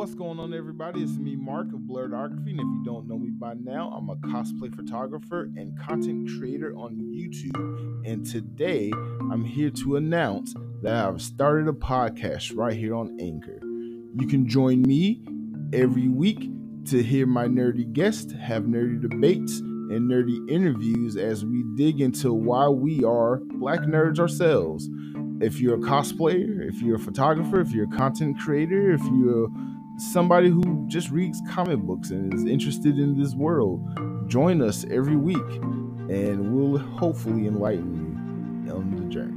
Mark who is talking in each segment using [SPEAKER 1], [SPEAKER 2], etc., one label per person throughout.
[SPEAKER 1] What's going on, everybody? It's me, Mark of Blerdography, and if you don't know me by now, I'm a cosplay photographer and content creator on YouTube. And today, I'm here to announce that I've started a podcast right here on Anchor. You can join me every week to hear my nerdy guests have nerdy debates and nerdy interviews as we dig into why we are black nerds ourselves. If you're a cosplayer, if you're a photographer, if you're a content creator, if you're somebody who just reads comic books and is interested in this world, join us every week and we'll hopefully enlighten you on the journey.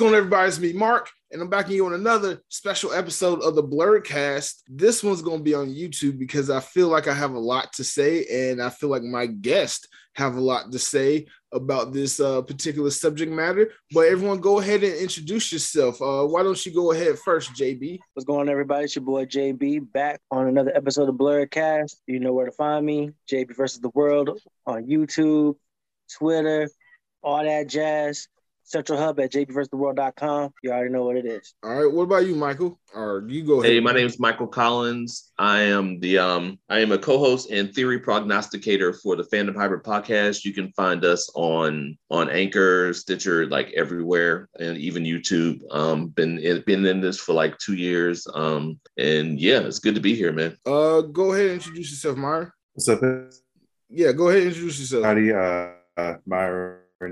[SPEAKER 1] Going on, everybody? It's me, Mark, and I'm backing you on another special episode of the Blerdkast. This one's going to be on YouTube because I feel like I have a lot to say, and I feel like my guests have a lot to say about this uh, particular subject matter. But everyone, go ahead and introduce yourself. Uh, why don't you go ahead first, JB?
[SPEAKER 2] What's going on, everybody? It's your boy JB back on another episode of Blerdkast. You know where to find me. JB versus the World on YouTube, Twitter, all that jazz. Central Hub at jbversustheworld.com. You already know what it is.
[SPEAKER 1] All right. What about you, Michael? Or you go ahead.
[SPEAKER 3] Hey, my name is Michael Collins. I am the um I am a co-host and theory prognosticator for the Fandom Hybrid podcast. You can find us on on Anchor, Stitcher, like everywhere, and even YouTube. Um, been been in this for like two years. Um, and yeah, it's good to be here, man.
[SPEAKER 1] Uh, go ahead and introduce yourself, Myra.
[SPEAKER 4] What's up,
[SPEAKER 1] Yeah, go ahead and introduce yourself.
[SPEAKER 4] everybody? Uh, uh,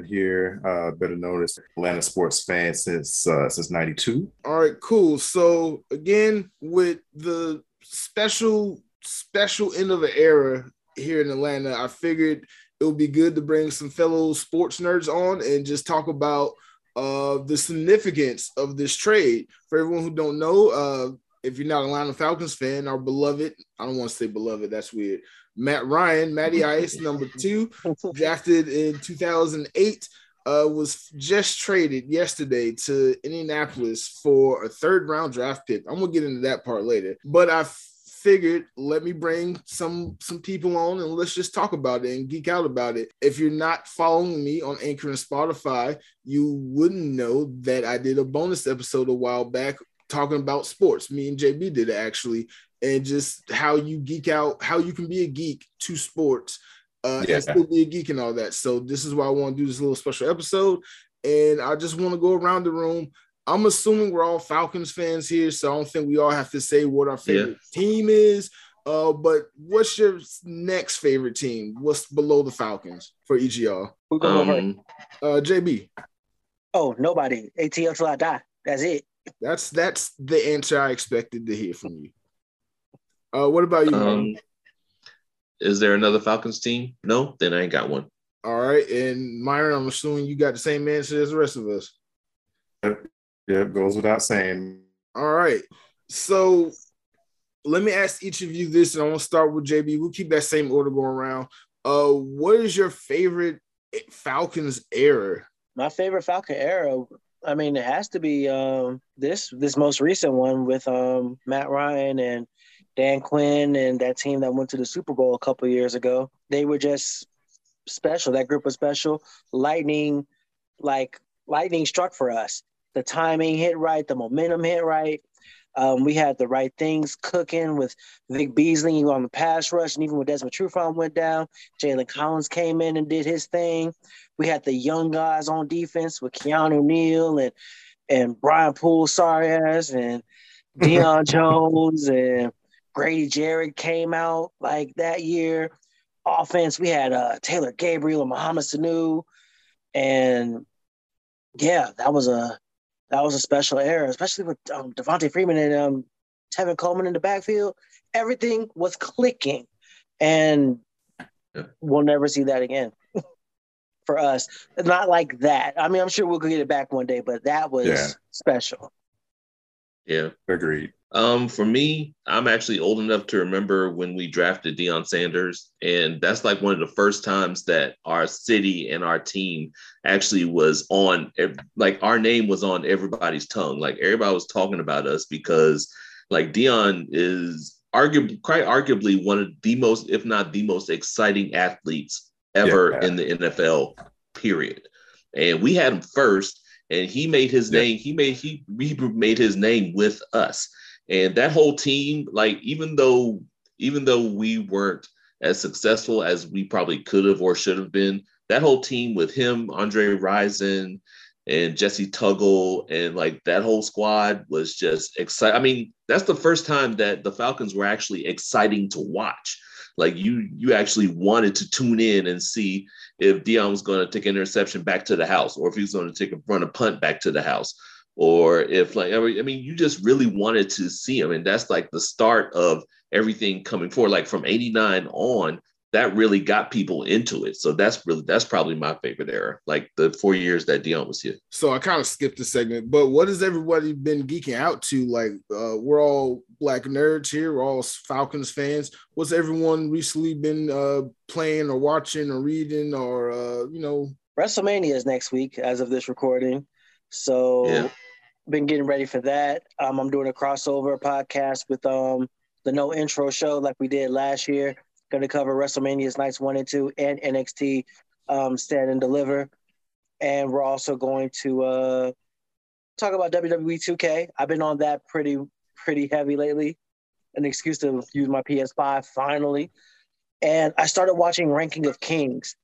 [SPEAKER 4] Here, uh, better known as Atlanta sports fan since uh, since '92.
[SPEAKER 1] All right, cool. So again, with the special special end of an era here in Atlanta, I figured it would be good to bring some fellow sports nerds on and just talk about uh, the significance of this trade. For everyone who don't know, uh, if you're not an Atlanta Falcons fan, our beloved, I don't want to say beloved, that's weird. Matt Ryan, Matty Ice, number two, drafted in 2008, uh, was just traded yesterday to Indianapolis for a third round draft pick. I'm gonna get into that part later, but I figured let me bring some some people on and let's just talk about it and geek out about it. If you're not following me on Anchor and Spotify, you wouldn't know that I did a bonus episode a while back talking about sports. Me and JB did it actually, and just how you geek out, how you can be a geek to sports uh,
[SPEAKER 4] Yeah.
[SPEAKER 1] and still be a geek and all that. So this is why I want to do this little special episode, and I just want to go around the room. I'm assuming we're all Falcons fans here, so I don't think we all have to say what our favorite team is. Uh, but what's your next favorite team? What's below the Falcons for each of y'all?
[SPEAKER 2] Who going first?
[SPEAKER 3] Um,
[SPEAKER 1] Uh, JB,
[SPEAKER 2] Oh, nobody. ATL till I die. That's it.
[SPEAKER 1] that's that's the answer I expected to hear from you. Uh, what about you?
[SPEAKER 3] Um, is there another Falcons team? No, then I ain't got one.
[SPEAKER 1] All right, and Myron, I'm assuming you got the same answer as the rest of us.
[SPEAKER 4] Yep, goes without saying.
[SPEAKER 1] All right, so let me ask each of you this, and I want to start with JB. We'll keep that same order going around. Uh, what is your favorite Falcons era?
[SPEAKER 2] My favorite Falcon era. I mean, it has to be um, this this most recent one with um, Matt Ryan and Dan Quinn and that team that went to the Super Bowl a couple years ago. They were just special. That group was special. Lightning, like lightning struck for us. The timing hit right. The momentum hit right. Um, we had the right things cooking with Vic Beasley on the pass rush, and even when Desmond Trufant went down, Jalen Collins came in and did his thing. We had the young guys on defense with Keanu Neal and and Brian Poole Sarias and Deion Jones and Grady Jarrett came out like that year. Offense, we had uh, Taylor Gabriel and Mohamed Sanu, and yeah, that was a that was a special era, especially with um, Devonta Freeman and um, Tevin Coleman in the backfield. Everything was clicking, and
[SPEAKER 3] Yeah.
[SPEAKER 2] we'll never see that again for us. Not like that. I mean, I'm sure we'll get it back one day, but that was
[SPEAKER 4] Yeah.
[SPEAKER 2] special.
[SPEAKER 3] Yeah.
[SPEAKER 4] Agreed.
[SPEAKER 3] Um, for me, I'm actually old enough to remember when we drafted Deion Sanders, and that's like one of the first times that our city and our team actually was on, like our name was on everybody's tongue. Like everybody was talking about us because, like Deion is arguably, quite arguably, one of the most, if not the most exciting athletes ever yeah. in the NFL. Period. And we had him first, and he made his yeah. name. He made he, he made his name with us and that whole team, like even though even though we weren't as successful as we probably could have or should have been, that whole team with him, Andre Rison, and Jessie Tuggle, and like that whole squad was just exciting. I mean, that's the first time that the Falcons were actually exciting to watch. Like you, you actually wanted to tune in and see if Deion was going to take an interception back to the house, or if he was going to take a run a punt back to the house, or if like I mean you just really wanted to see him and that's like the start of everything coming forward. Like from 89 on that really got people into it. So that's really that's probably my favorite era like the four years that Deion was here.
[SPEAKER 1] So I kind of skipped the segment but what has everybody been geeking out to? Like uh, we're all black nerds here we're all Falcons fans. What's everyone recently been uh, playing or watching or reading or uh, you know?
[SPEAKER 2] WrestleMania is next week as of this recording. So yeah been getting ready for that. Um, I'm doing a crossover podcast with um the No Intro show like we did last year. Going to cover WrestleMania's nights one and two and NXT um, Stand and Deliver, and we're also going to uh, talk about WWE 2K. I've been on that pretty pretty heavy lately. An excuse to use my PS5 finally, and I started watching Ranking of Kings,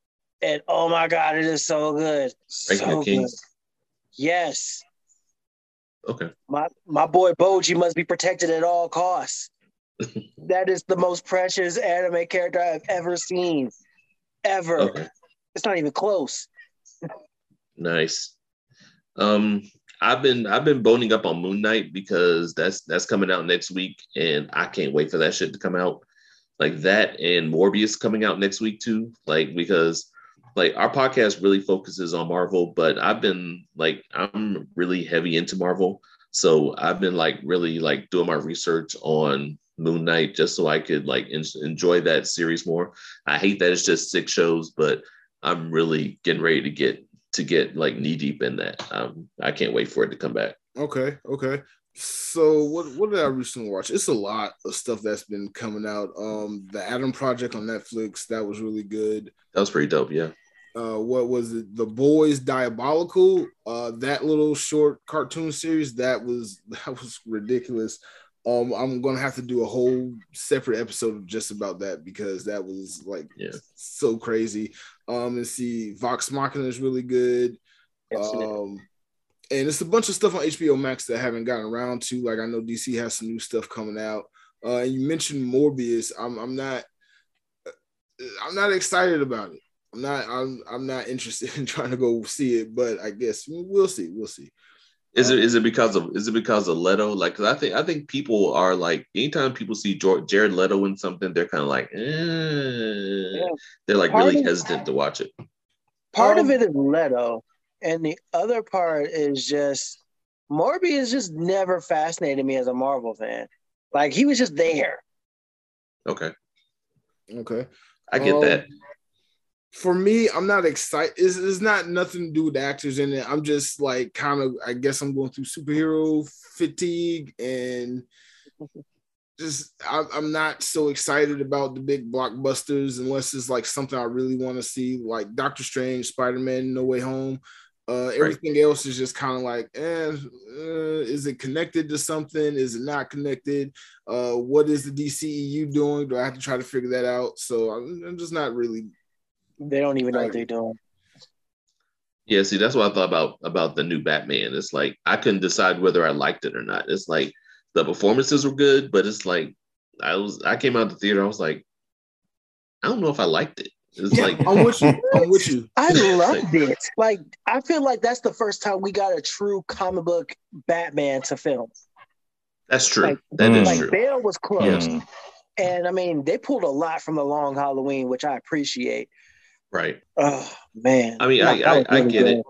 [SPEAKER 2] and oh my god, it is so good. Ranking so of Kings. Good. Yes,
[SPEAKER 3] Okay.
[SPEAKER 2] My my boy Bojji must be protected at all costs. that is the most precious anime character I've ever seen. Ever. Okay. It's not even close.
[SPEAKER 3] nice. Um I've been I've been boning up on Moon Knight because that's that's coming out next week and I can't wait for that shit to come out. Like that and Morbius coming out next week too. Like because like our podcast really focuses on Marvel, but I've been like I'm really heavy into Marvel. So I've been like really like doing my research on Moon Knight just so I could like en- enjoy that series more. I hate that it's just six shows, but I'm really getting ready to get to get like knee deep in that. Um, I can't wait for it to come back.
[SPEAKER 1] Okay, okay. So what what did I recently watch? It's a lot of stuff that's been coming out. Um, the Adam Project on Netflix that was really good.
[SPEAKER 3] That was pretty dope. Yeah
[SPEAKER 1] uh, what was it? The Boys Diabolical. Uh, that little short cartoon series that was that was ridiculous. Um, I'm gonna have to do a whole separate episode just about that because that was like
[SPEAKER 3] yeah.
[SPEAKER 1] so crazy. Um, and see, Vox Machina is really good. Um, and it's a bunch of stuff on HBO Max that I haven't gotten around to. Like I know DC has some new stuff coming out. Uh, and you mentioned Morbius. I'm I'm not I'm not excited about it. I'm not I'm I'm not interested in trying to go see it, but I guess we'll see. We'll see.
[SPEAKER 3] Is it is it because of is it because of Leto? Like, cause I think I think people are like anytime people see Jared Leto in something, they're kind of like, eh. yeah. they're like part really hesitant to watch it.
[SPEAKER 2] Part um, of it is Leto, and the other part is just Morbius just never fascinated me as a Marvel fan. Like he was just there.
[SPEAKER 3] Okay.
[SPEAKER 1] Okay.
[SPEAKER 3] I get um, that
[SPEAKER 1] for me, I'm not excited. It's, it's, not nothing to do with the actors in it. I'm just like kind of, I guess I'm going through superhero fatigue and just I, I'm not so excited about the big blockbusters unless it's like something I really want to see, like Doctor Strange, Spider Man, No Way Home. Uh, everything right. else is just kind of like, eh, uh, is it connected to something? Is it not connected? Uh, what is the DCEU doing? Do I have to try to figure that out? So I'm, I'm just not really
[SPEAKER 2] they don't even know what they're doing.
[SPEAKER 3] Yeah, see, that's what I thought about about the new Batman. It's like I couldn't decide whether I liked it or not. It's like the performances were good, but it's like I was I came out of the theater, I was like, I don't know if I liked it. It's yeah, like
[SPEAKER 1] I'm with you. I'm with you.
[SPEAKER 2] I loved it. Like I feel like that's the first time we got a true comic book Batman to film.
[SPEAKER 3] That's true. Like, that is like true.
[SPEAKER 2] Bale was close. Yes. And I mean, they pulled a lot from the long Halloween, which I appreciate.
[SPEAKER 3] Right.
[SPEAKER 2] Oh man.
[SPEAKER 3] I mean, I, I, I, get it.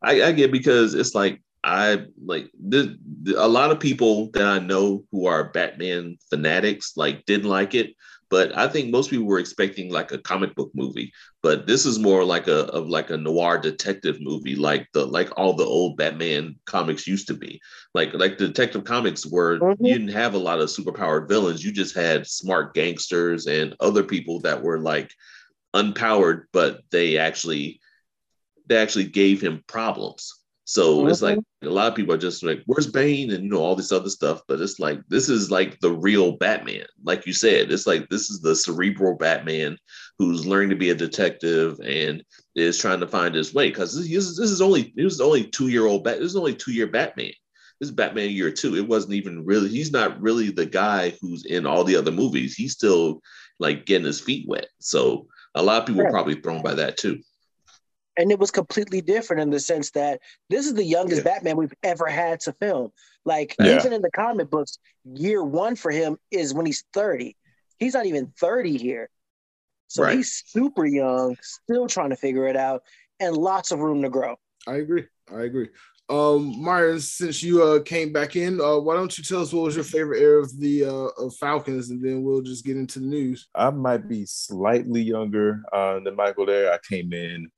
[SPEAKER 3] I, I get because it's like I like the, the, a lot of people that I know who are Batman fanatics like didn't like it, but I think most people were expecting like a comic book movie. But this is more like a of like a noir detective movie, like the like all the old Batman comics used to be. Like like the detective comics where mm-hmm. you didn't have a lot of superpowered villains, you just had smart gangsters and other people that were like unpowered, but they actually they actually gave him problems so mm-hmm. it's like a lot of people are just like, where's Bane? And you know, all this other stuff. But it's like, this is like the real Batman. Like you said, it's like this is the cerebral Batman who's learning to be a detective and is trying to find his way. Because this, this, is only this is only two year old Bat. This is only two year Batman. This is Batman year two. It wasn't even really, he's not really the guy who's in all the other movies. He's still like getting his feet wet. So a lot of people yeah. probably thrown by that too
[SPEAKER 2] and it was completely different in the sense that this is the youngest yeah. Batman we've ever had to film. Like yeah. even in the comic books, year one for him is when he's 30. He's not even 30 here. So right. he's super young, still trying to figure it out, and lots of room to grow.
[SPEAKER 1] I agree. I agree. Um, Myron, since you uh, came back in, uh, why don't you tell us what was your favorite era of the uh, of Falcons, and then we'll just get into the news.
[SPEAKER 4] I might be slightly younger uh, than Michael. There, I came in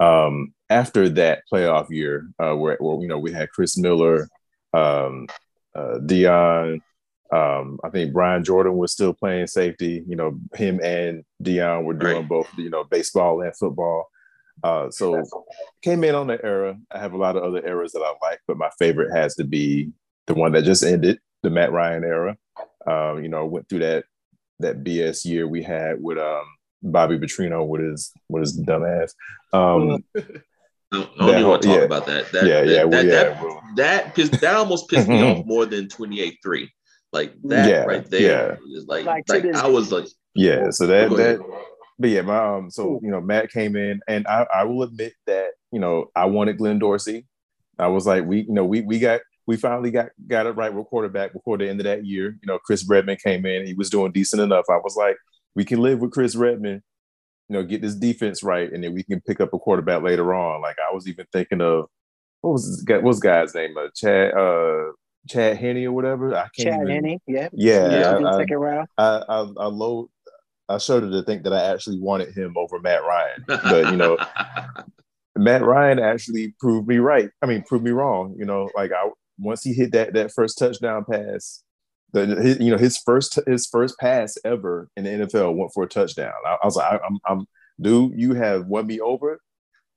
[SPEAKER 4] um, after that playoff year, uh, where, where you know we had Chris Miller, um, uh, Deion, um, I think Brian Jordan was still playing safety. You know, him and Deion were doing right. both, you know, baseball and football. Uh, so came in on the era. I have a lot of other eras that I like, but my favorite has to be the one that just ended, the Matt Ryan era. Um, you know, went through that that BS year we had with um, Bobby Petrino with his with his dumb ass. Um,
[SPEAKER 3] I don't, even want to talk yeah. about that. that yeah, that, yeah, that, yeah, that, that, that, that almost pissed me off more than 28-3. Like that yeah, right there yeah. like, like, like I was like
[SPEAKER 4] Yeah, so that that but yeah, my um so you know, Matt came in and I, I will admit that, you know, I wanted Glenn Dorsey. I was like, we you know, we we got we finally got got it right with quarterback before the end of that year. You know, Chris Redman came in, he was doing decent enough. I was like, we can live with Chris Redman, you know, get this defense right, and then we can pick up a quarterback later on. Like I was even thinking of what was this guy, what was guy's name? Uh, Chad uh Chad Henne or whatever. I
[SPEAKER 2] can't Chad even, Henne, yeah.
[SPEAKER 4] Yeah. yeah I, second round. I, I, I load I showed to think that I actually wanted him over Matt Ryan. But you know, Matt Ryan actually proved me right. I mean, proved me wrong. You know, like I once he hit that that first touchdown pass, the his, you know his first his first pass ever in the NFL went for a touchdown. I, I was like, I, am I'm, I'm, dude, you have won me over.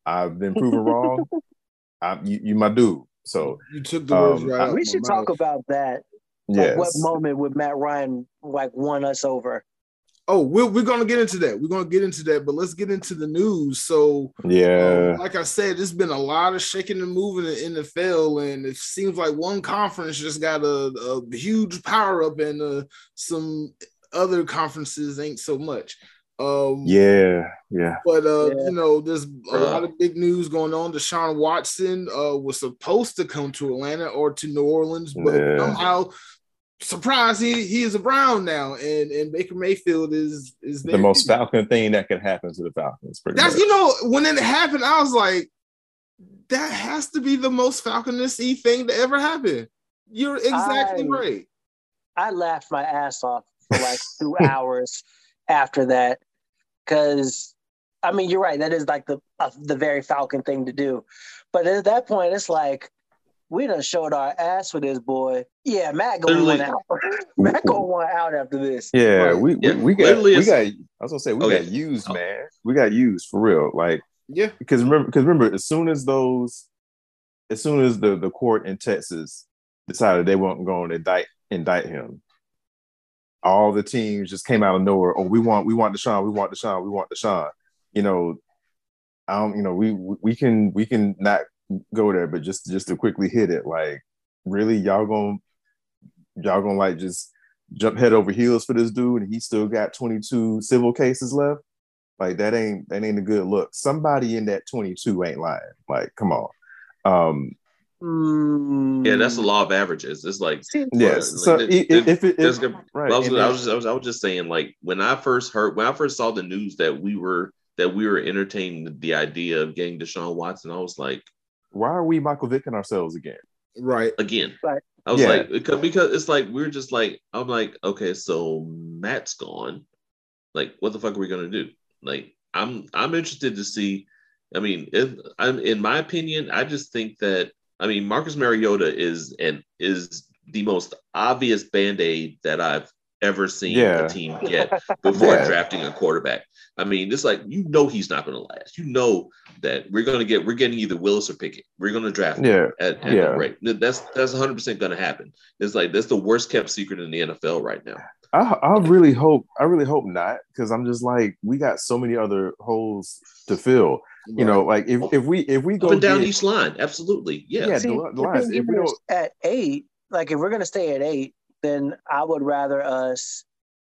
[SPEAKER 4] I've been proven wrong. I, you, you my dude. So
[SPEAKER 1] you took the words um, right.
[SPEAKER 2] we should talk about that. Like yes. what moment would Matt Ryan like won us over?
[SPEAKER 1] Oh, we're, we're gonna get into that. We're gonna get into that, but let's get into the news. So,
[SPEAKER 4] yeah,
[SPEAKER 1] um, like I said, there's been a lot of shaking and moving in the NFL, and it seems like one conference just got a, a huge power up, and uh, some other conferences ain't so much.
[SPEAKER 4] Um, yeah, yeah.
[SPEAKER 1] But uh, yeah. you know, there's a lot of big news going on. Deshaun Watson uh, was supposed to come to Atlanta or to New Orleans, but yeah. somehow surprise, he he is a Brown now, and and Baker Mayfield is is
[SPEAKER 4] the most Falcon thing that could happen to the Falcons.
[SPEAKER 1] That's much. you know when it happened, I was like, that has to be the most Falconist thing to ever happen. You're exactly I, right.
[SPEAKER 2] I laughed my ass off for like two hours after that because I mean you're right. That is like the uh, the very Falcon thing to do, but at that point it's like we done showed our ass for this boy. Yeah, Matt going one out. Matt going one out after this.
[SPEAKER 4] Yeah, right. we, yeah. we, got we got. I was gonna say we okay. got used, oh. man. We got used for real. Like
[SPEAKER 1] yeah,
[SPEAKER 4] because remember, because remember, as soon as those, as soon as the the court in Texas decided they weren't going to indict indict him, all the teams just came out of nowhere. Oh, we want we want Deshaun, we want Deshaun, we want Deshaun. You know, I don't. You know, we we can we can not go there, but just just to quickly hit it, like really, y'all gonna y'all gonna like just jump head over heels for this dude, and he still got 22 civil cases left. Like that ain't that ain't a good look. Somebody in that 22 ain't lying. Like, come on. Um
[SPEAKER 3] yeah, that's the law of averages. It's like
[SPEAKER 4] yes. so if, if, it, if
[SPEAKER 3] right, I was, I was, just, I was, I was just saying like when I first heard when I first saw the news that we were that we were entertaining the idea of getting Deshaun Watson, I was like,
[SPEAKER 4] why are we Michael Vicking ourselves again?
[SPEAKER 1] Right.
[SPEAKER 3] again.
[SPEAKER 2] Right.
[SPEAKER 3] I was
[SPEAKER 4] Yeah.
[SPEAKER 3] like, because, because it's like we're just like I'm like, okay, so Matt's gone. Like, what the fuck are we gonna do? Like, I'm I'm interested to see. I mean, if, I'm in my opinion, I just think that I mean Marcus Mariota is and is the most obvious band aid that I've ever seen
[SPEAKER 4] Yeah.
[SPEAKER 3] a team get before
[SPEAKER 4] Yeah.
[SPEAKER 3] drafting a quarterback. I mean, it's like you know he's not going to last. You know that we're going to get we're getting either Willis or Pickett. We're going to draft him
[SPEAKER 4] Yeah,
[SPEAKER 3] at, at
[SPEAKER 4] Yeah.
[SPEAKER 3] a rate. That's that's 100 percent going to happen. It's like that's the worst kept secret in the NFL right now.
[SPEAKER 4] I, I really hope I really hope not because I'm just like we got so many other holes to fill. You know, like if, if we if we go
[SPEAKER 3] Up and down
[SPEAKER 4] get-
[SPEAKER 3] each line, absolutely, yeah.
[SPEAKER 4] Yeah,
[SPEAKER 2] See,
[SPEAKER 4] the, the
[SPEAKER 2] the
[SPEAKER 4] lines, if we don't
[SPEAKER 2] at eight, like if we're gonna stay at eight, then I would rather us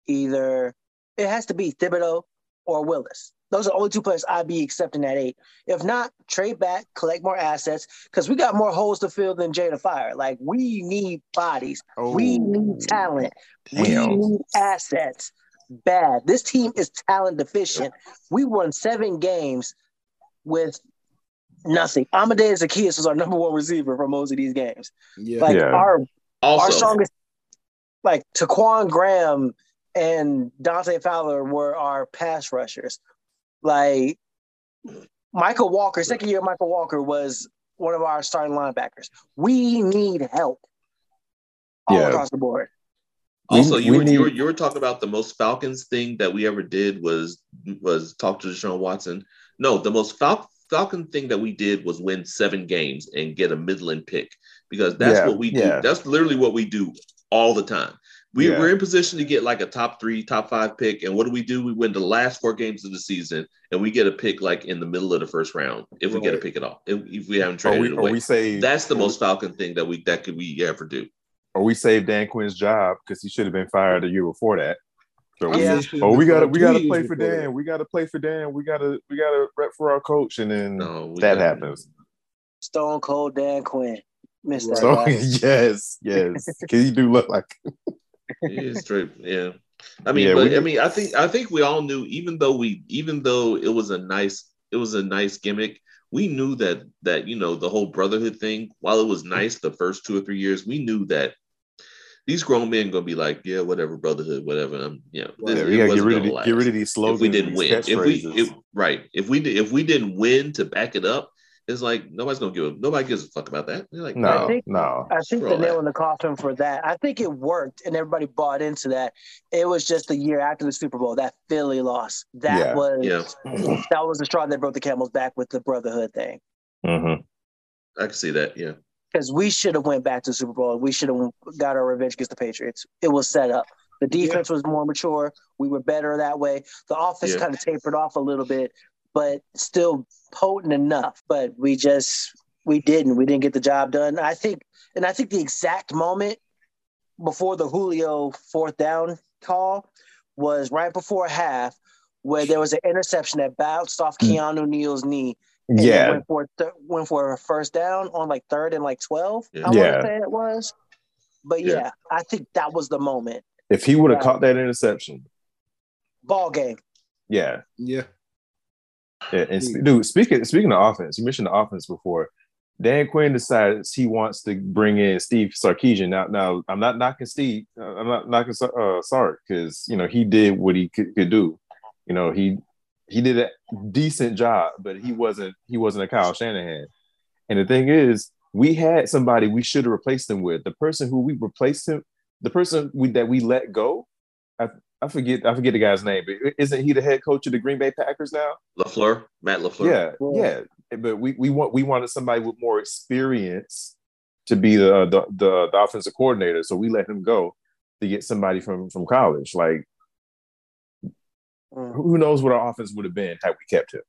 [SPEAKER 2] either it has to be Thibodeaux or Willis. Those are the only two players I'd be accepting at eight. If not, trade back, collect more assets, because we got more holes to fill than Jada Fire. Like we need bodies, we
[SPEAKER 4] Oh,
[SPEAKER 2] need talent, we need assets. Bad. This team is talent deficient. We won seven games with nothing. Amadeus Zaccheaus was our number one receiver for most of these games.
[SPEAKER 1] Yeah.
[SPEAKER 2] Like
[SPEAKER 4] Yeah.
[SPEAKER 2] our our strongest, like Ta'Quon Graham and Dante Fowler were our pass rushers. Like Mykal Walker, second year Mykal Walker was one of our starting linebackers. We need help all
[SPEAKER 4] Yeah.
[SPEAKER 2] across the board.
[SPEAKER 3] Also, you
[SPEAKER 4] we
[SPEAKER 3] were, you were you were talking about the most Falcons thing that we ever did was was talk to Deshaun Watson. No, the most Fal- Falcon thing that we did was win seven games and get a Midland pick because that's
[SPEAKER 4] Yeah,
[SPEAKER 3] what we do.
[SPEAKER 4] yeah.
[SPEAKER 3] That's literally what we do all the time. We,
[SPEAKER 4] Yeah.
[SPEAKER 3] We're in position to get like a top three, top five pick, and what do we do? We win the last four games of the season, and we get a pick like in the middle of the first round if we get a pick at all. If, if we haven't
[SPEAKER 4] or
[SPEAKER 3] traded
[SPEAKER 4] we,
[SPEAKER 3] it
[SPEAKER 4] or
[SPEAKER 3] away,
[SPEAKER 4] we say
[SPEAKER 3] that's the most Falcon thing that we that could we ever do.
[SPEAKER 4] or we saved Dan Quinn's job because he should have been fired the year before that. So we, oh, we gotta we gotta play for Dan. We gotta play for Dan. We gotta we gotta rep for our coach, and then
[SPEAKER 3] No,
[SPEAKER 4] that happens.
[SPEAKER 2] Stone Cold Dan Quinn. Missed that.
[SPEAKER 4] So yes, yes, because he do look like
[SPEAKER 3] Yeah, straight. Yeah. I mean,
[SPEAKER 4] Yeah,
[SPEAKER 3] but
[SPEAKER 4] we-
[SPEAKER 3] I mean, I think I think we all knew, even though we, even though it was a nice, it was a nice gimmick. We knew that that you know the whole brotherhood thing. While it was nice the first two or three years, we knew that these grown men gonna be like, yeah, whatever, brotherhood, whatever. Um, you know,
[SPEAKER 1] Yeah,
[SPEAKER 3] this-
[SPEAKER 4] yeah,
[SPEAKER 3] it
[SPEAKER 4] we gotta get rid of the,
[SPEAKER 3] last
[SPEAKER 4] get rid of these slogans.
[SPEAKER 3] if we didn't win. If we, if, right, if we if we didn't win to back it up, it's like nobody's gonna give a nobody gives a fuck about that. They're like,
[SPEAKER 4] no,
[SPEAKER 2] I think-
[SPEAKER 4] no,
[SPEAKER 2] I think
[SPEAKER 3] Screw
[SPEAKER 2] the nail in the coffin for that. I think it worked, and everybody bought into that. It was just the year after the Super Bowl that Philly loss. That
[SPEAKER 4] Yeah.
[SPEAKER 2] was
[SPEAKER 3] Yeah.
[SPEAKER 2] that was the straw that broke the camel's back with the brotherhood thing.
[SPEAKER 4] Mhm.
[SPEAKER 3] I can see that. Yeah,
[SPEAKER 2] Because we should have went back to the Super Bowl. We should have got our revenge against the Patriots. It was set up. The defense was more mature. We were better that way. The offense
[SPEAKER 3] Yeah.
[SPEAKER 2] kind of tapered off a little bit, but still potent enough. But we just we didn't. We didn't get the job done. I think, and I think the exact moment before the Julio fourth down call was right before half, where there was an interception that bounced off
[SPEAKER 4] Mm.
[SPEAKER 2] Keanu Neal's knee and
[SPEAKER 4] yeah,
[SPEAKER 2] went for th- went for a first down on like third and like twelve.
[SPEAKER 3] Yeah.
[SPEAKER 2] I want
[SPEAKER 4] Yeah.
[SPEAKER 2] to say it was, but yeah,
[SPEAKER 3] Yeah.
[SPEAKER 2] I think that was the moment.
[SPEAKER 4] if he would have
[SPEAKER 2] Right.
[SPEAKER 4] caught that interception,
[SPEAKER 2] Ball game.
[SPEAKER 4] yeah,
[SPEAKER 1] Yeah.
[SPEAKER 4] Yeah, and sp- dude, speaking speaking of offense, you mentioned the offense before. Dan Quinn decides he wants to bring in Steve Sarkisian. Now, now I'm not knocking Steve. Uh, I'm not knocking uh, Sark because you know he did what he could, could do. You know he he did a decent job, but he wasn't he wasn't a Kyle Shanahan. And the thing is, we had somebody we should have replaced him with. The person who we replaced him, the person we, that we let go. I, I forget I forget the guy's name, but isn't he the head coach of the Green Bay Packers now?
[SPEAKER 3] Lafleur, Matt Lafleur.
[SPEAKER 4] Yeah,
[SPEAKER 2] Yeah.
[SPEAKER 4] yeah. But we, we want we wanted somebody with more experience to be the, the the the offensive coordinator. So we let him go to get somebody from from college. Like
[SPEAKER 2] Mm.
[SPEAKER 4] who knows what our offense would have been had we kept him.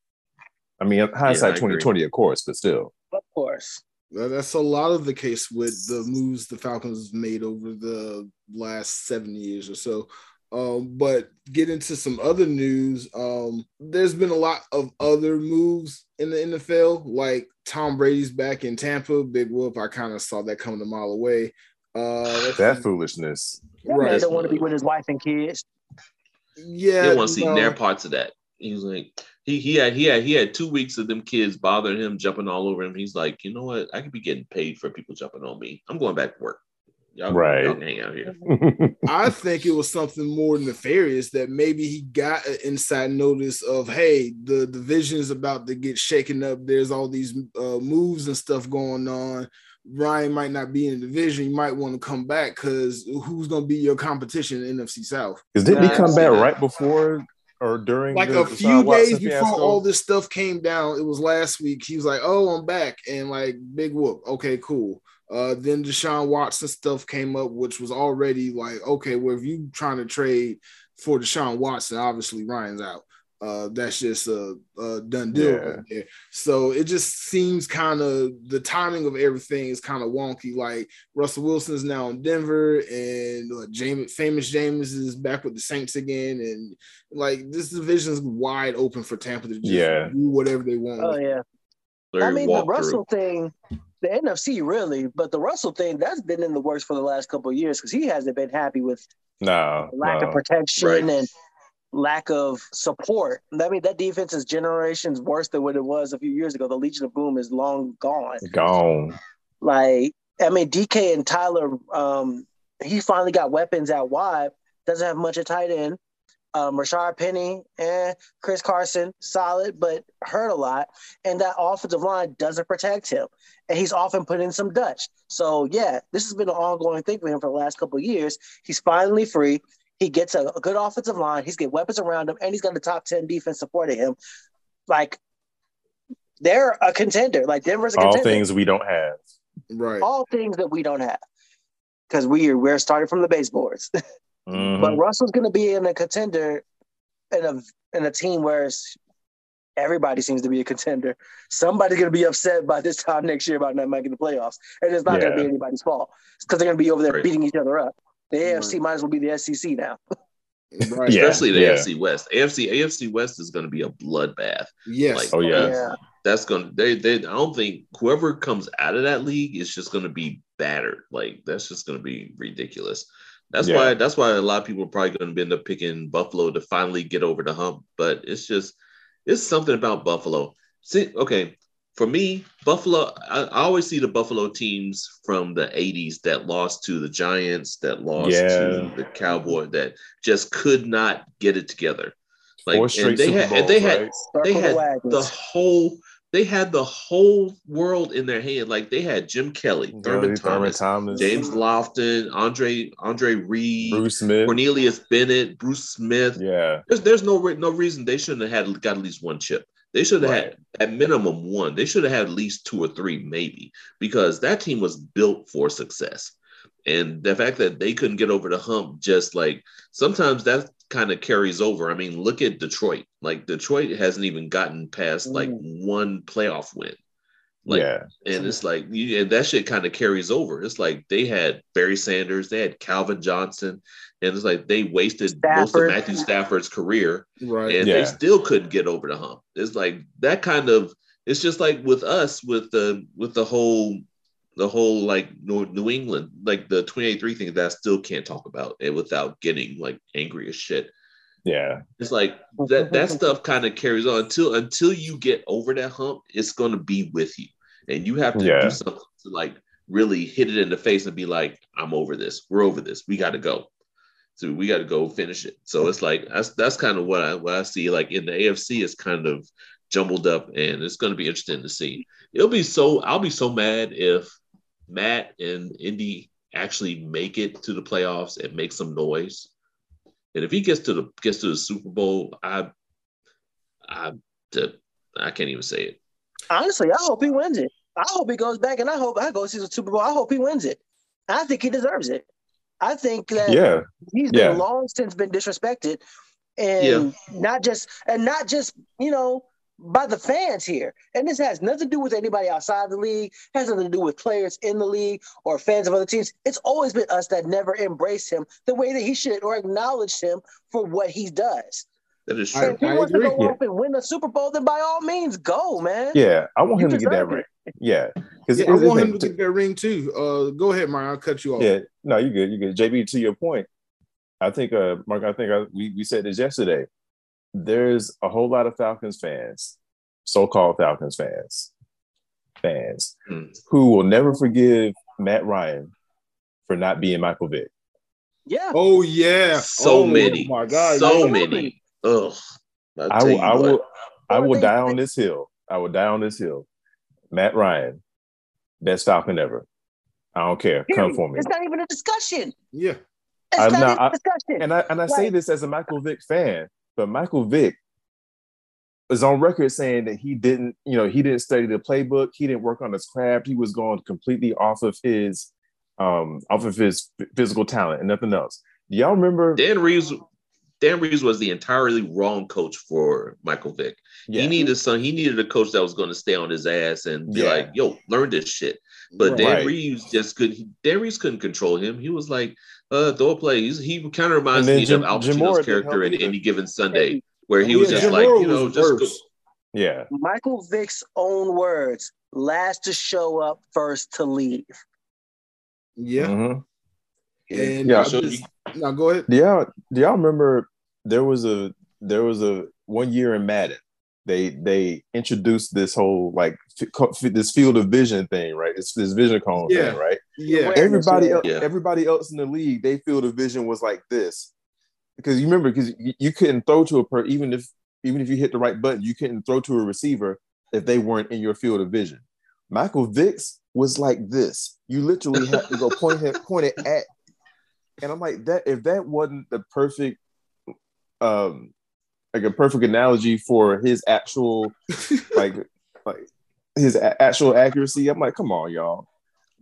[SPEAKER 4] I mean, hindsight
[SPEAKER 3] agree.
[SPEAKER 4] twenty twenty, of course, but still.
[SPEAKER 2] Of course.
[SPEAKER 1] That's a lot of the case with the moves the Falcons made over the last seven years or so. Um, but get into some other news. Um, there's been a lot of other moves in the NFL, like Tom Brady's back in Tampa. Big whoop. I kind of saw that coming a mile away. Uh,
[SPEAKER 4] That
[SPEAKER 1] see.
[SPEAKER 4] foolishness.
[SPEAKER 2] That man don't want to be with his wife and kids.
[SPEAKER 1] Yeah,
[SPEAKER 3] didn't want to see
[SPEAKER 1] no.
[SPEAKER 3] their parts of that. He's like, He he had he had he had two weeks of them kids bothering him, jumping all over him. He's like, you know what? I could be getting paid for people jumping on me. I'm going back to work. Y'all,
[SPEAKER 4] Right.
[SPEAKER 3] y'all hang out here.
[SPEAKER 1] I think it was something more nefarious that maybe he got an inside notice of, hey, the division is about to get shaken up. There's all these uh, moves and stuff going on. Ryan might not be in the division. You might want to come back because who's going to be your competition in NFC South?
[SPEAKER 4] Because didn't he come back
[SPEAKER 3] that.
[SPEAKER 4] right before or during
[SPEAKER 1] Like
[SPEAKER 4] the
[SPEAKER 1] a few
[SPEAKER 4] Watson
[SPEAKER 1] days before
[SPEAKER 4] fiasco?
[SPEAKER 1] all this stuff came down, it was last week. He was like, "Oh, I'm back," and like big whoop. Okay, cool. Uh, then Deshaun Watson stuff came up, which was already like, okay, well, if you trying to trade for Deshaun Watson, obviously Ryan's out. Uh, that's just a, a done deal
[SPEAKER 4] Yeah.
[SPEAKER 1] right there. So it just seems kind of the timing of everything is kind of wonky. Like Russell Wilson is now in Denver, and uh, Jameis, famous Jameis is back with the Saints again, and like this division is wide open for Tampa to just
[SPEAKER 4] Yeah.
[SPEAKER 1] do whatever they want.
[SPEAKER 2] Oh yeah. I mean, the Russell thing, the NFC really, but the Russell thing that's been in the works for the last couple of years because he hasn't been happy with
[SPEAKER 4] No,
[SPEAKER 2] lack
[SPEAKER 4] no.
[SPEAKER 2] of protection
[SPEAKER 3] Right.
[SPEAKER 2] and lack of support. I mean, that defense is generations worse than what it was a few years ago. The Legion of Boom is long gone.
[SPEAKER 4] gone.
[SPEAKER 2] Like, I mean, DK and Tyler, um, he finally got weapons out wide. Doesn't have much at tight end. Um, Rashaad Penny and Chris Carson, solid, but hurt a lot. And that offensive line doesn't protect him. And he's often put in some Dutch. So, yeah, this has been an ongoing thing for him for the last couple of years. He's finally free. He gets a, a good offensive line. He's got weapons around him, and he's got the top 10 defense supporting him. Like, they're a contender. Like, Denver's a
[SPEAKER 4] All
[SPEAKER 2] contender
[SPEAKER 4] things we don't have.
[SPEAKER 1] Right.
[SPEAKER 2] all things that we don't have because we are we're starting from the baseboards.
[SPEAKER 4] Mhm.
[SPEAKER 2] but Russell's going to be in a contender in a in a team where it's, everybody seems to be a contender. Somebody's going to be upset by this time next year about not making the playoffs, and it's not going to be anybody's fault. Because they're going to be over there
[SPEAKER 3] Right.
[SPEAKER 2] beating each other up. The
[SPEAKER 1] Right.
[SPEAKER 2] AFC might as well be the SEC now.
[SPEAKER 1] Right.
[SPEAKER 4] Yeah.
[SPEAKER 3] Especially the
[SPEAKER 4] yeah.
[SPEAKER 3] AFC West. AFC AFC West is going to be a bloodbath.
[SPEAKER 1] Yes.
[SPEAKER 3] Like,
[SPEAKER 4] Oh, yeah.
[SPEAKER 2] yeah.
[SPEAKER 3] That's going to they they I don't think whoever comes out of that league is just going to be battered. Like that's just going to be ridiculous. That's
[SPEAKER 4] Yeah.
[SPEAKER 3] why that's why a lot of people are probably going to end up picking Buffalo to finally get over the hump. But it's just it's something about Buffalo. See, okay, for me, Buffalo. I, I always see the Buffalo teams from the '80s that lost to the Giants, that lost
[SPEAKER 4] Yeah.
[SPEAKER 3] to the Cowboy, that just could not get it together. Like,
[SPEAKER 4] Four
[SPEAKER 3] and
[SPEAKER 4] straight
[SPEAKER 3] they
[SPEAKER 4] Super
[SPEAKER 3] had,
[SPEAKER 4] Bowls,
[SPEAKER 3] and they had,
[SPEAKER 4] right?
[SPEAKER 3] they
[SPEAKER 2] Circle
[SPEAKER 3] had
[SPEAKER 2] wagons.
[SPEAKER 3] the whole they had the whole world in their hand. Like they had Jim Kelly, Thurman
[SPEAKER 4] Gurley,
[SPEAKER 3] Thomas,
[SPEAKER 4] Thomas,
[SPEAKER 3] James Lofton, Andre Andre Reed,
[SPEAKER 4] Bruce Smith.
[SPEAKER 3] Cornelius Bennett, Bruce Smith.
[SPEAKER 4] Yeah,
[SPEAKER 3] There's there's no no reason they shouldn't have had got at least one chip. They should have had at minimum one. They should have had at least two or three, maybe, because that team was built for success. And the fact that they couldn't get over the hump, just like sometimes that kind of carries over. I mean, look at Detroit. Like Detroit hasn't even gotten past like mm. one playoff win. Like,
[SPEAKER 4] yeah,
[SPEAKER 3] and it's like you, and that shit kind of carries over. It's like they had Barry Sanders, they had Calvin Johnson, and it's like they wasted most of Matthew Stafford's career,
[SPEAKER 1] Right.
[SPEAKER 3] and
[SPEAKER 4] Yeah.
[SPEAKER 3] they still couldn't get over the hump. It's like that kind of. It's just like with us with the with the whole the whole like New, New England like the 28-3 thing that I still can't talk about it without getting like angry as shit.
[SPEAKER 4] yeah,
[SPEAKER 3] It's like that that stuff kind of carries on until until you get over that hump, it's gonna be with you. And you have to
[SPEAKER 4] Yeah.
[SPEAKER 3] do something to like really hit it in the face and be like, I'm over this. We're over this. We gotta go. So we gotta go finish it. So it's like that's that's kind of what I what I see. Like in the AFC is kind of jumbled up and it's gonna be interesting to see. It'll be so I'll be so mad if Matt and Indy actually make it to the playoffs and make some noise. And if he gets to the gets to the Super Bowl, I I I can't even say it.
[SPEAKER 2] Honestly, I hope he wins it. I hope he goes back, and I hope I go see the Super Bowl. I hope he wins it. I think he deserves it. I think that
[SPEAKER 4] yeah,
[SPEAKER 2] he's
[SPEAKER 4] Yeah.
[SPEAKER 2] been long since been disrespected, and not just and not just you know by the fans here. And this has nothing to do with anybody outside the league. Has nothing to do with players in the league or fans of other teams. It's always been us that never embraced him the way that he should or acknowledged him for what he does.
[SPEAKER 3] That is
[SPEAKER 1] I-
[SPEAKER 3] true.
[SPEAKER 2] if he
[SPEAKER 1] I
[SPEAKER 2] wants
[SPEAKER 1] agree.
[SPEAKER 2] to go
[SPEAKER 4] Yeah.
[SPEAKER 2] off and win the Super Bowl, then by all means, go, man.
[SPEAKER 4] yeah. I want
[SPEAKER 2] You
[SPEAKER 4] him to get that
[SPEAKER 2] deserve
[SPEAKER 4] right. Yeah, because
[SPEAKER 1] Yeah, I want him to get that ring too. Uh, go ahead, Mark. I'll cut you off.
[SPEAKER 4] Yeah, no, you're good, You're good. JB, to your point, I think, uh, Mark, I think I, we we said this yesterday. There's a whole lot of Falcons fans, so-called Falcons fans, fans
[SPEAKER 3] Hmm.
[SPEAKER 4] who will never forgive Matt Ryan for not being Michael Vick.
[SPEAKER 2] Yeah.
[SPEAKER 1] Oh yeah,
[SPEAKER 3] So many.
[SPEAKER 1] oh,
[SPEAKER 3] many.
[SPEAKER 1] my God,
[SPEAKER 3] so
[SPEAKER 1] yeah.
[SPEAKER 3] many. Ugh. I'll
[SPEAKER 4] I
[SPEAKER 3] tell
[SPEAKER 4] will,
[SPEAKER 3] you
[SPEAKER 4] I
[SPEAKER 3] what.
[SPEAKER 4] will, I will die on this hill. I will die on this hill. Matt Ryan, best Falcon ever. I don't care. Come for me.
[SPEAKER 2] It's not even a discussion.
[SPEAKER 1] yeah.
[SPEAKER 2] It's
[SPEAKER 4] I-
[SPEAKER 2] not
[SPEAKER 4] no,
[SPEAKER 2] even
[SPEAKER 4] I-
[SPEAKER 2] a discussion.
[SPEAKER 4] And I and I say this as a Michael Vick fan, but Michael Vick is on record saying that he didn't, you know, he didn't study the playbook, he didn't work on his craft, he was going completely off of his um off of his physical talent and nothing else. Do y'all remember?
[SPEAKER 3] Dan Reeves Dan Reeves was the entirely wrong coach for Michael Vick.
[SPEAKER 4] Yeah.
[SPEAKER 3] He needed some. He needed a coach that was going to stay on his ass and be
[SPEAKER 4] Yeah.
[SPEAKER 3] like, "Yo, learn this shit." But
[SPEAKER 1] Right.
[SPEAKER 3] Dan
[SPEAKER 4] Right.
[SPEAKER 3] Reeves just couldn't. Dan Reeves couldn't control him. He was like, "Uh, throw a play." He's, he kind of reminds me
[SPEAKER 4] Jim-
[SPEAKER 3] of Al Pacino's
[SPEAKER 4] didn't
[SPEAKER 3] character in. Any Given Sunday, where he
[SPEAKER 1] Oh,
[SPEAKER 3] was
[SPEAKER 1] yeah,
[SPEAKER 3] just
[SPEAKER 1] Jim
[SPEAKER 3] like,
[SPEAKER 1] Mora
[SPEAKER 3] you know,
[SPEAKER 1] was
[SPEAKER 3] just go,
[SPEAKER 4] yeah.
[SPEAKER 2] Michael Vick's own words: "Last to show up, first to leave."
[SPEAKER 1] Yeah,
[SPEAKER 4] Mhm.
[SPEAKER 1] and
[SPEAKER 4] Yeah.
[SPEAKER 3] So
[SPEAKER 1] just- now go ahead.
[SPEAKER 4] Do y'all do y'all remember there was a there was a one year in Madden they they introduced this whole like f- f- this field of vision thing right it's this vision cone
[SPEAKER 1] Yeah.
[SPEAKER 4] thing right
[SPEAKER 1] Yeah,
[SPEAKER 4] everybody
[SPEAKER 2] yeah.
[SPEAKER 4] else,
[SPEAKER 3] Yeah.
[SPEAKER 4] everybody else in the league they field of vision was like this because you remember because you, you couldn't throw to a per even if even if you hit the right button you couldn't throw to a receiver if they weren't in your field of vision Michael Vicks was like this you literally have to go point him point it at and I'm like that if that wasn't the perfect um like a perfect analogy for his actual like like his a- actual accuracy I'm like come on y'all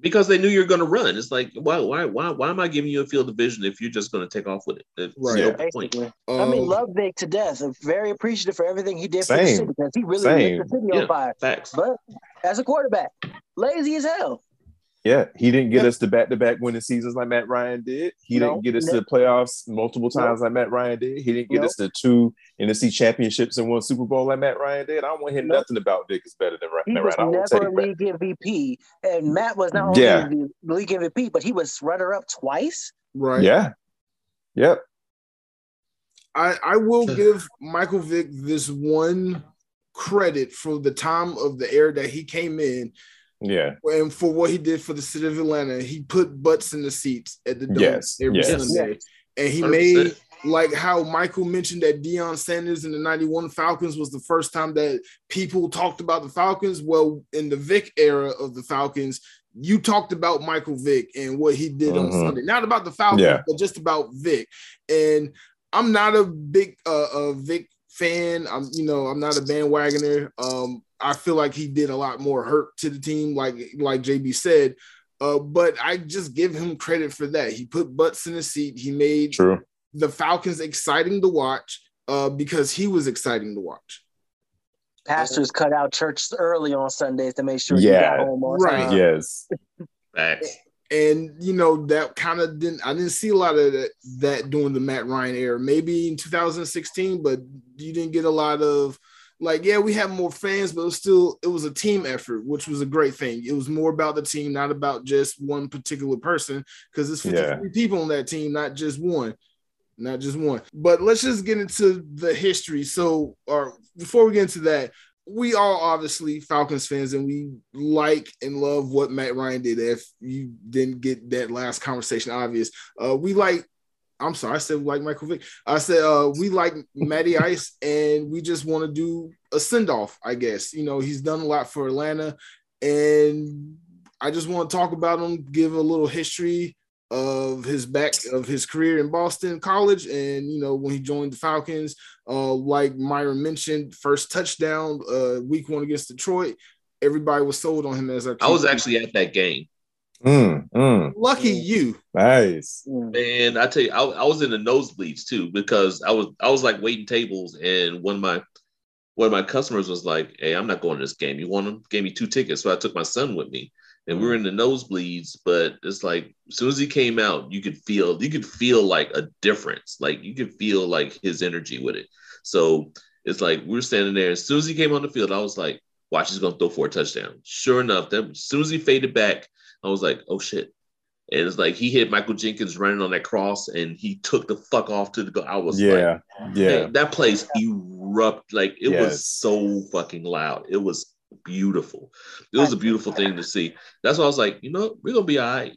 [SPEAKER 3] because they knew you're going to run. It's like, why, why, why, why am I giving you a field of vision if you're just going to take off with it? It's
[SPEAKER 1] Right.
[SPEAKER 3] no
[SPEAKER 2] Yeah,
[SPEAKER 3] point.
[SPEAKER 2] basically. I mean,
[SPEAKER 1] Um,
[SPEAKER 2] love Vic to death. I'm very appreciative for everything he did for the city because he really
[SPEAKER 4] Same.
[SPEAKER 2] lit the city
[SPEAKER 3] Yeah.
[SPEAKER 2] on fire.
[SPEAKER 3] Facts.
[SPEAKER 2] But as a quarterback, lazy as hell.
[SPEAKER 4] Yeah, he didn't get
[SPEAKER 1] Yeah.
[SPEAKER 4] us to back to back winning seasons like Matt Ryan did. He
[SPEAKER 2] No,
[SPEAKER 4] didn't get us
[SPEAKER 2] no.
[SPEAKER 4] to the playoffs multiple times like Matt Ryan did. He didn't get
[SPEAKER 2] No.
[SPEAKER 4] us to two NFC championships and one Super Bowl like Matt Ryan did. I don't want to hear
[SPEAKER 2] No.
[SPEAKER 4] nothing about Vic is better than Ra-
[SPEAKER 2] He
[SPEAKER 4] Matt
[SPEAKER 2] was
[SPEAKER 4] Ryan. I want to
[SPEAKER 2] never
[SPEAKER 4] take
[SPEAKER 2] a
[SPEAKER 4] it back.
[SPEAKER 2] league MVP, and Matt was not only
[SPEAKER 4] Yeah.
[SPEAKER 2] league MVP, but he was runner up twice.
[SPEAKER 1] right.
[SPEAKER 4] Yeah. Yep.
[SPEAKER 1] I, I will give Michael Vick this one credit for the time of the era that he came in
[SPEAKER 4] Yeah.
[SPEAKER 1] and for what he did for the city of Atlanta. He put butts in the seats at the dome
[SPEAKER 4] Yes,
[SPEAKER 1] every
[SPEAKER 4] yes.
[SPEAKER 1] Sunday. And he
[SPEAKER 3] 100%.
[SPEAKER 1] made like how Michael mentioned that Deion Sanders in the 91 Falcons was the first time that people talked about the Falcons. Well, in the Vic era of the Falcons, you talked about Michael Vick and what he did on
[SPEAKER 4] Mhm.
[SPEAKER 1] Sunday. Not about the Falcons,
[SPEAKER 4] Yeah.
[SPEAKER 1] but just about Vic. And I'm not a big uh, uh Vic fan. I'm you know, I'm not a bandwagoner. Um I feel like he did a lot more hurt to the team like like JB said. Uh, but I just give him credit for that. He put butts in the seat. He made
[SPEAKER 4] True.
[SPEAKER 1] the Falcons exciting to watch uh, because he was exciting to watch.
[SPEAKER 2] Pastors cut out church early on Sundays to make sure
[SPEAKER 4] Yeah.
[SPEAKER 2] you got home on
[SPEAKER 1] Right.
[SPEAKER 2] time.
[SPEAKER 4] Yes.
[SPEAKER 3] Facts.
[SPEAKER 1] And you know that kind of didn't. I didn't see a lot of that, that during the Matt Ryan era. Maybe in 2016, but you didn't get a lot of like. Yeah, we had more fans, but it was still it was a team effort, which was a great thing. It was more about the team, not about just one particular person, because it's 53
[SPEAKER 4] Yeah.
[SPEAKER 1] people on that team, not just one. not just one. But let's just get into the history. So, or before we get into that, we all obviously Falcons fans and we like and love what Matt Ryan did. If you didn't get that last conversation obvious, uh, we like. I'm sorry, I said we like Michael Vick. I said uh, we like Matty Ice, and we just want to do a send off. I guess you know he's done a lot for Atlanta, and I just want to talk about him, give a little history of his back of his career in Boston College, and you know when he joined the Falcons, uh, like Myron mentioned, first touchdown, uh, week one against Detroit. Everybody was sold on him as a.
[SPEAKER 3] I was actually at that game.
[SPEAKER 4] Mm, mm,
[SPEAKER 1] lucky you.
[SPEAKER 4] nice.
[SPEAKER 2] Mm.
[SPEAKER 3] Man, I tell you, I, I was in the nosebleeds too because I was I was like waiting tables, and one of my one of my customers was like, "Hey, I'm not going to this game. You want them?" Gave me two tickets, so I took my son with me, and we were mm. in the nosebleeds. But it's like as soon as he came out, you could feel you could feel like a difference. Like you could feel like his energy with it. So it's like we were standing there. As soon as he came on the field, I was like, "Watch, he's gonna throw for a touchdown." Sure enough, then as soon as he faded back, I was like, "Oh shit." And it's like he hit Michael Jenkins running on that cross, and he took the fuck off to the go. I was
[SPEAKER 4] Yeah,
[SPEAKER 3] like,
[SPEAKER 4] yeah.
[SPEAKER 3] that place erupt like it
[SPEAKER 4] Yes.
[SPEAKER 3] was so fucking loud. It was beautiful. It was a beautiful thing to see. That's why I was like, you know, we're gonna be all right.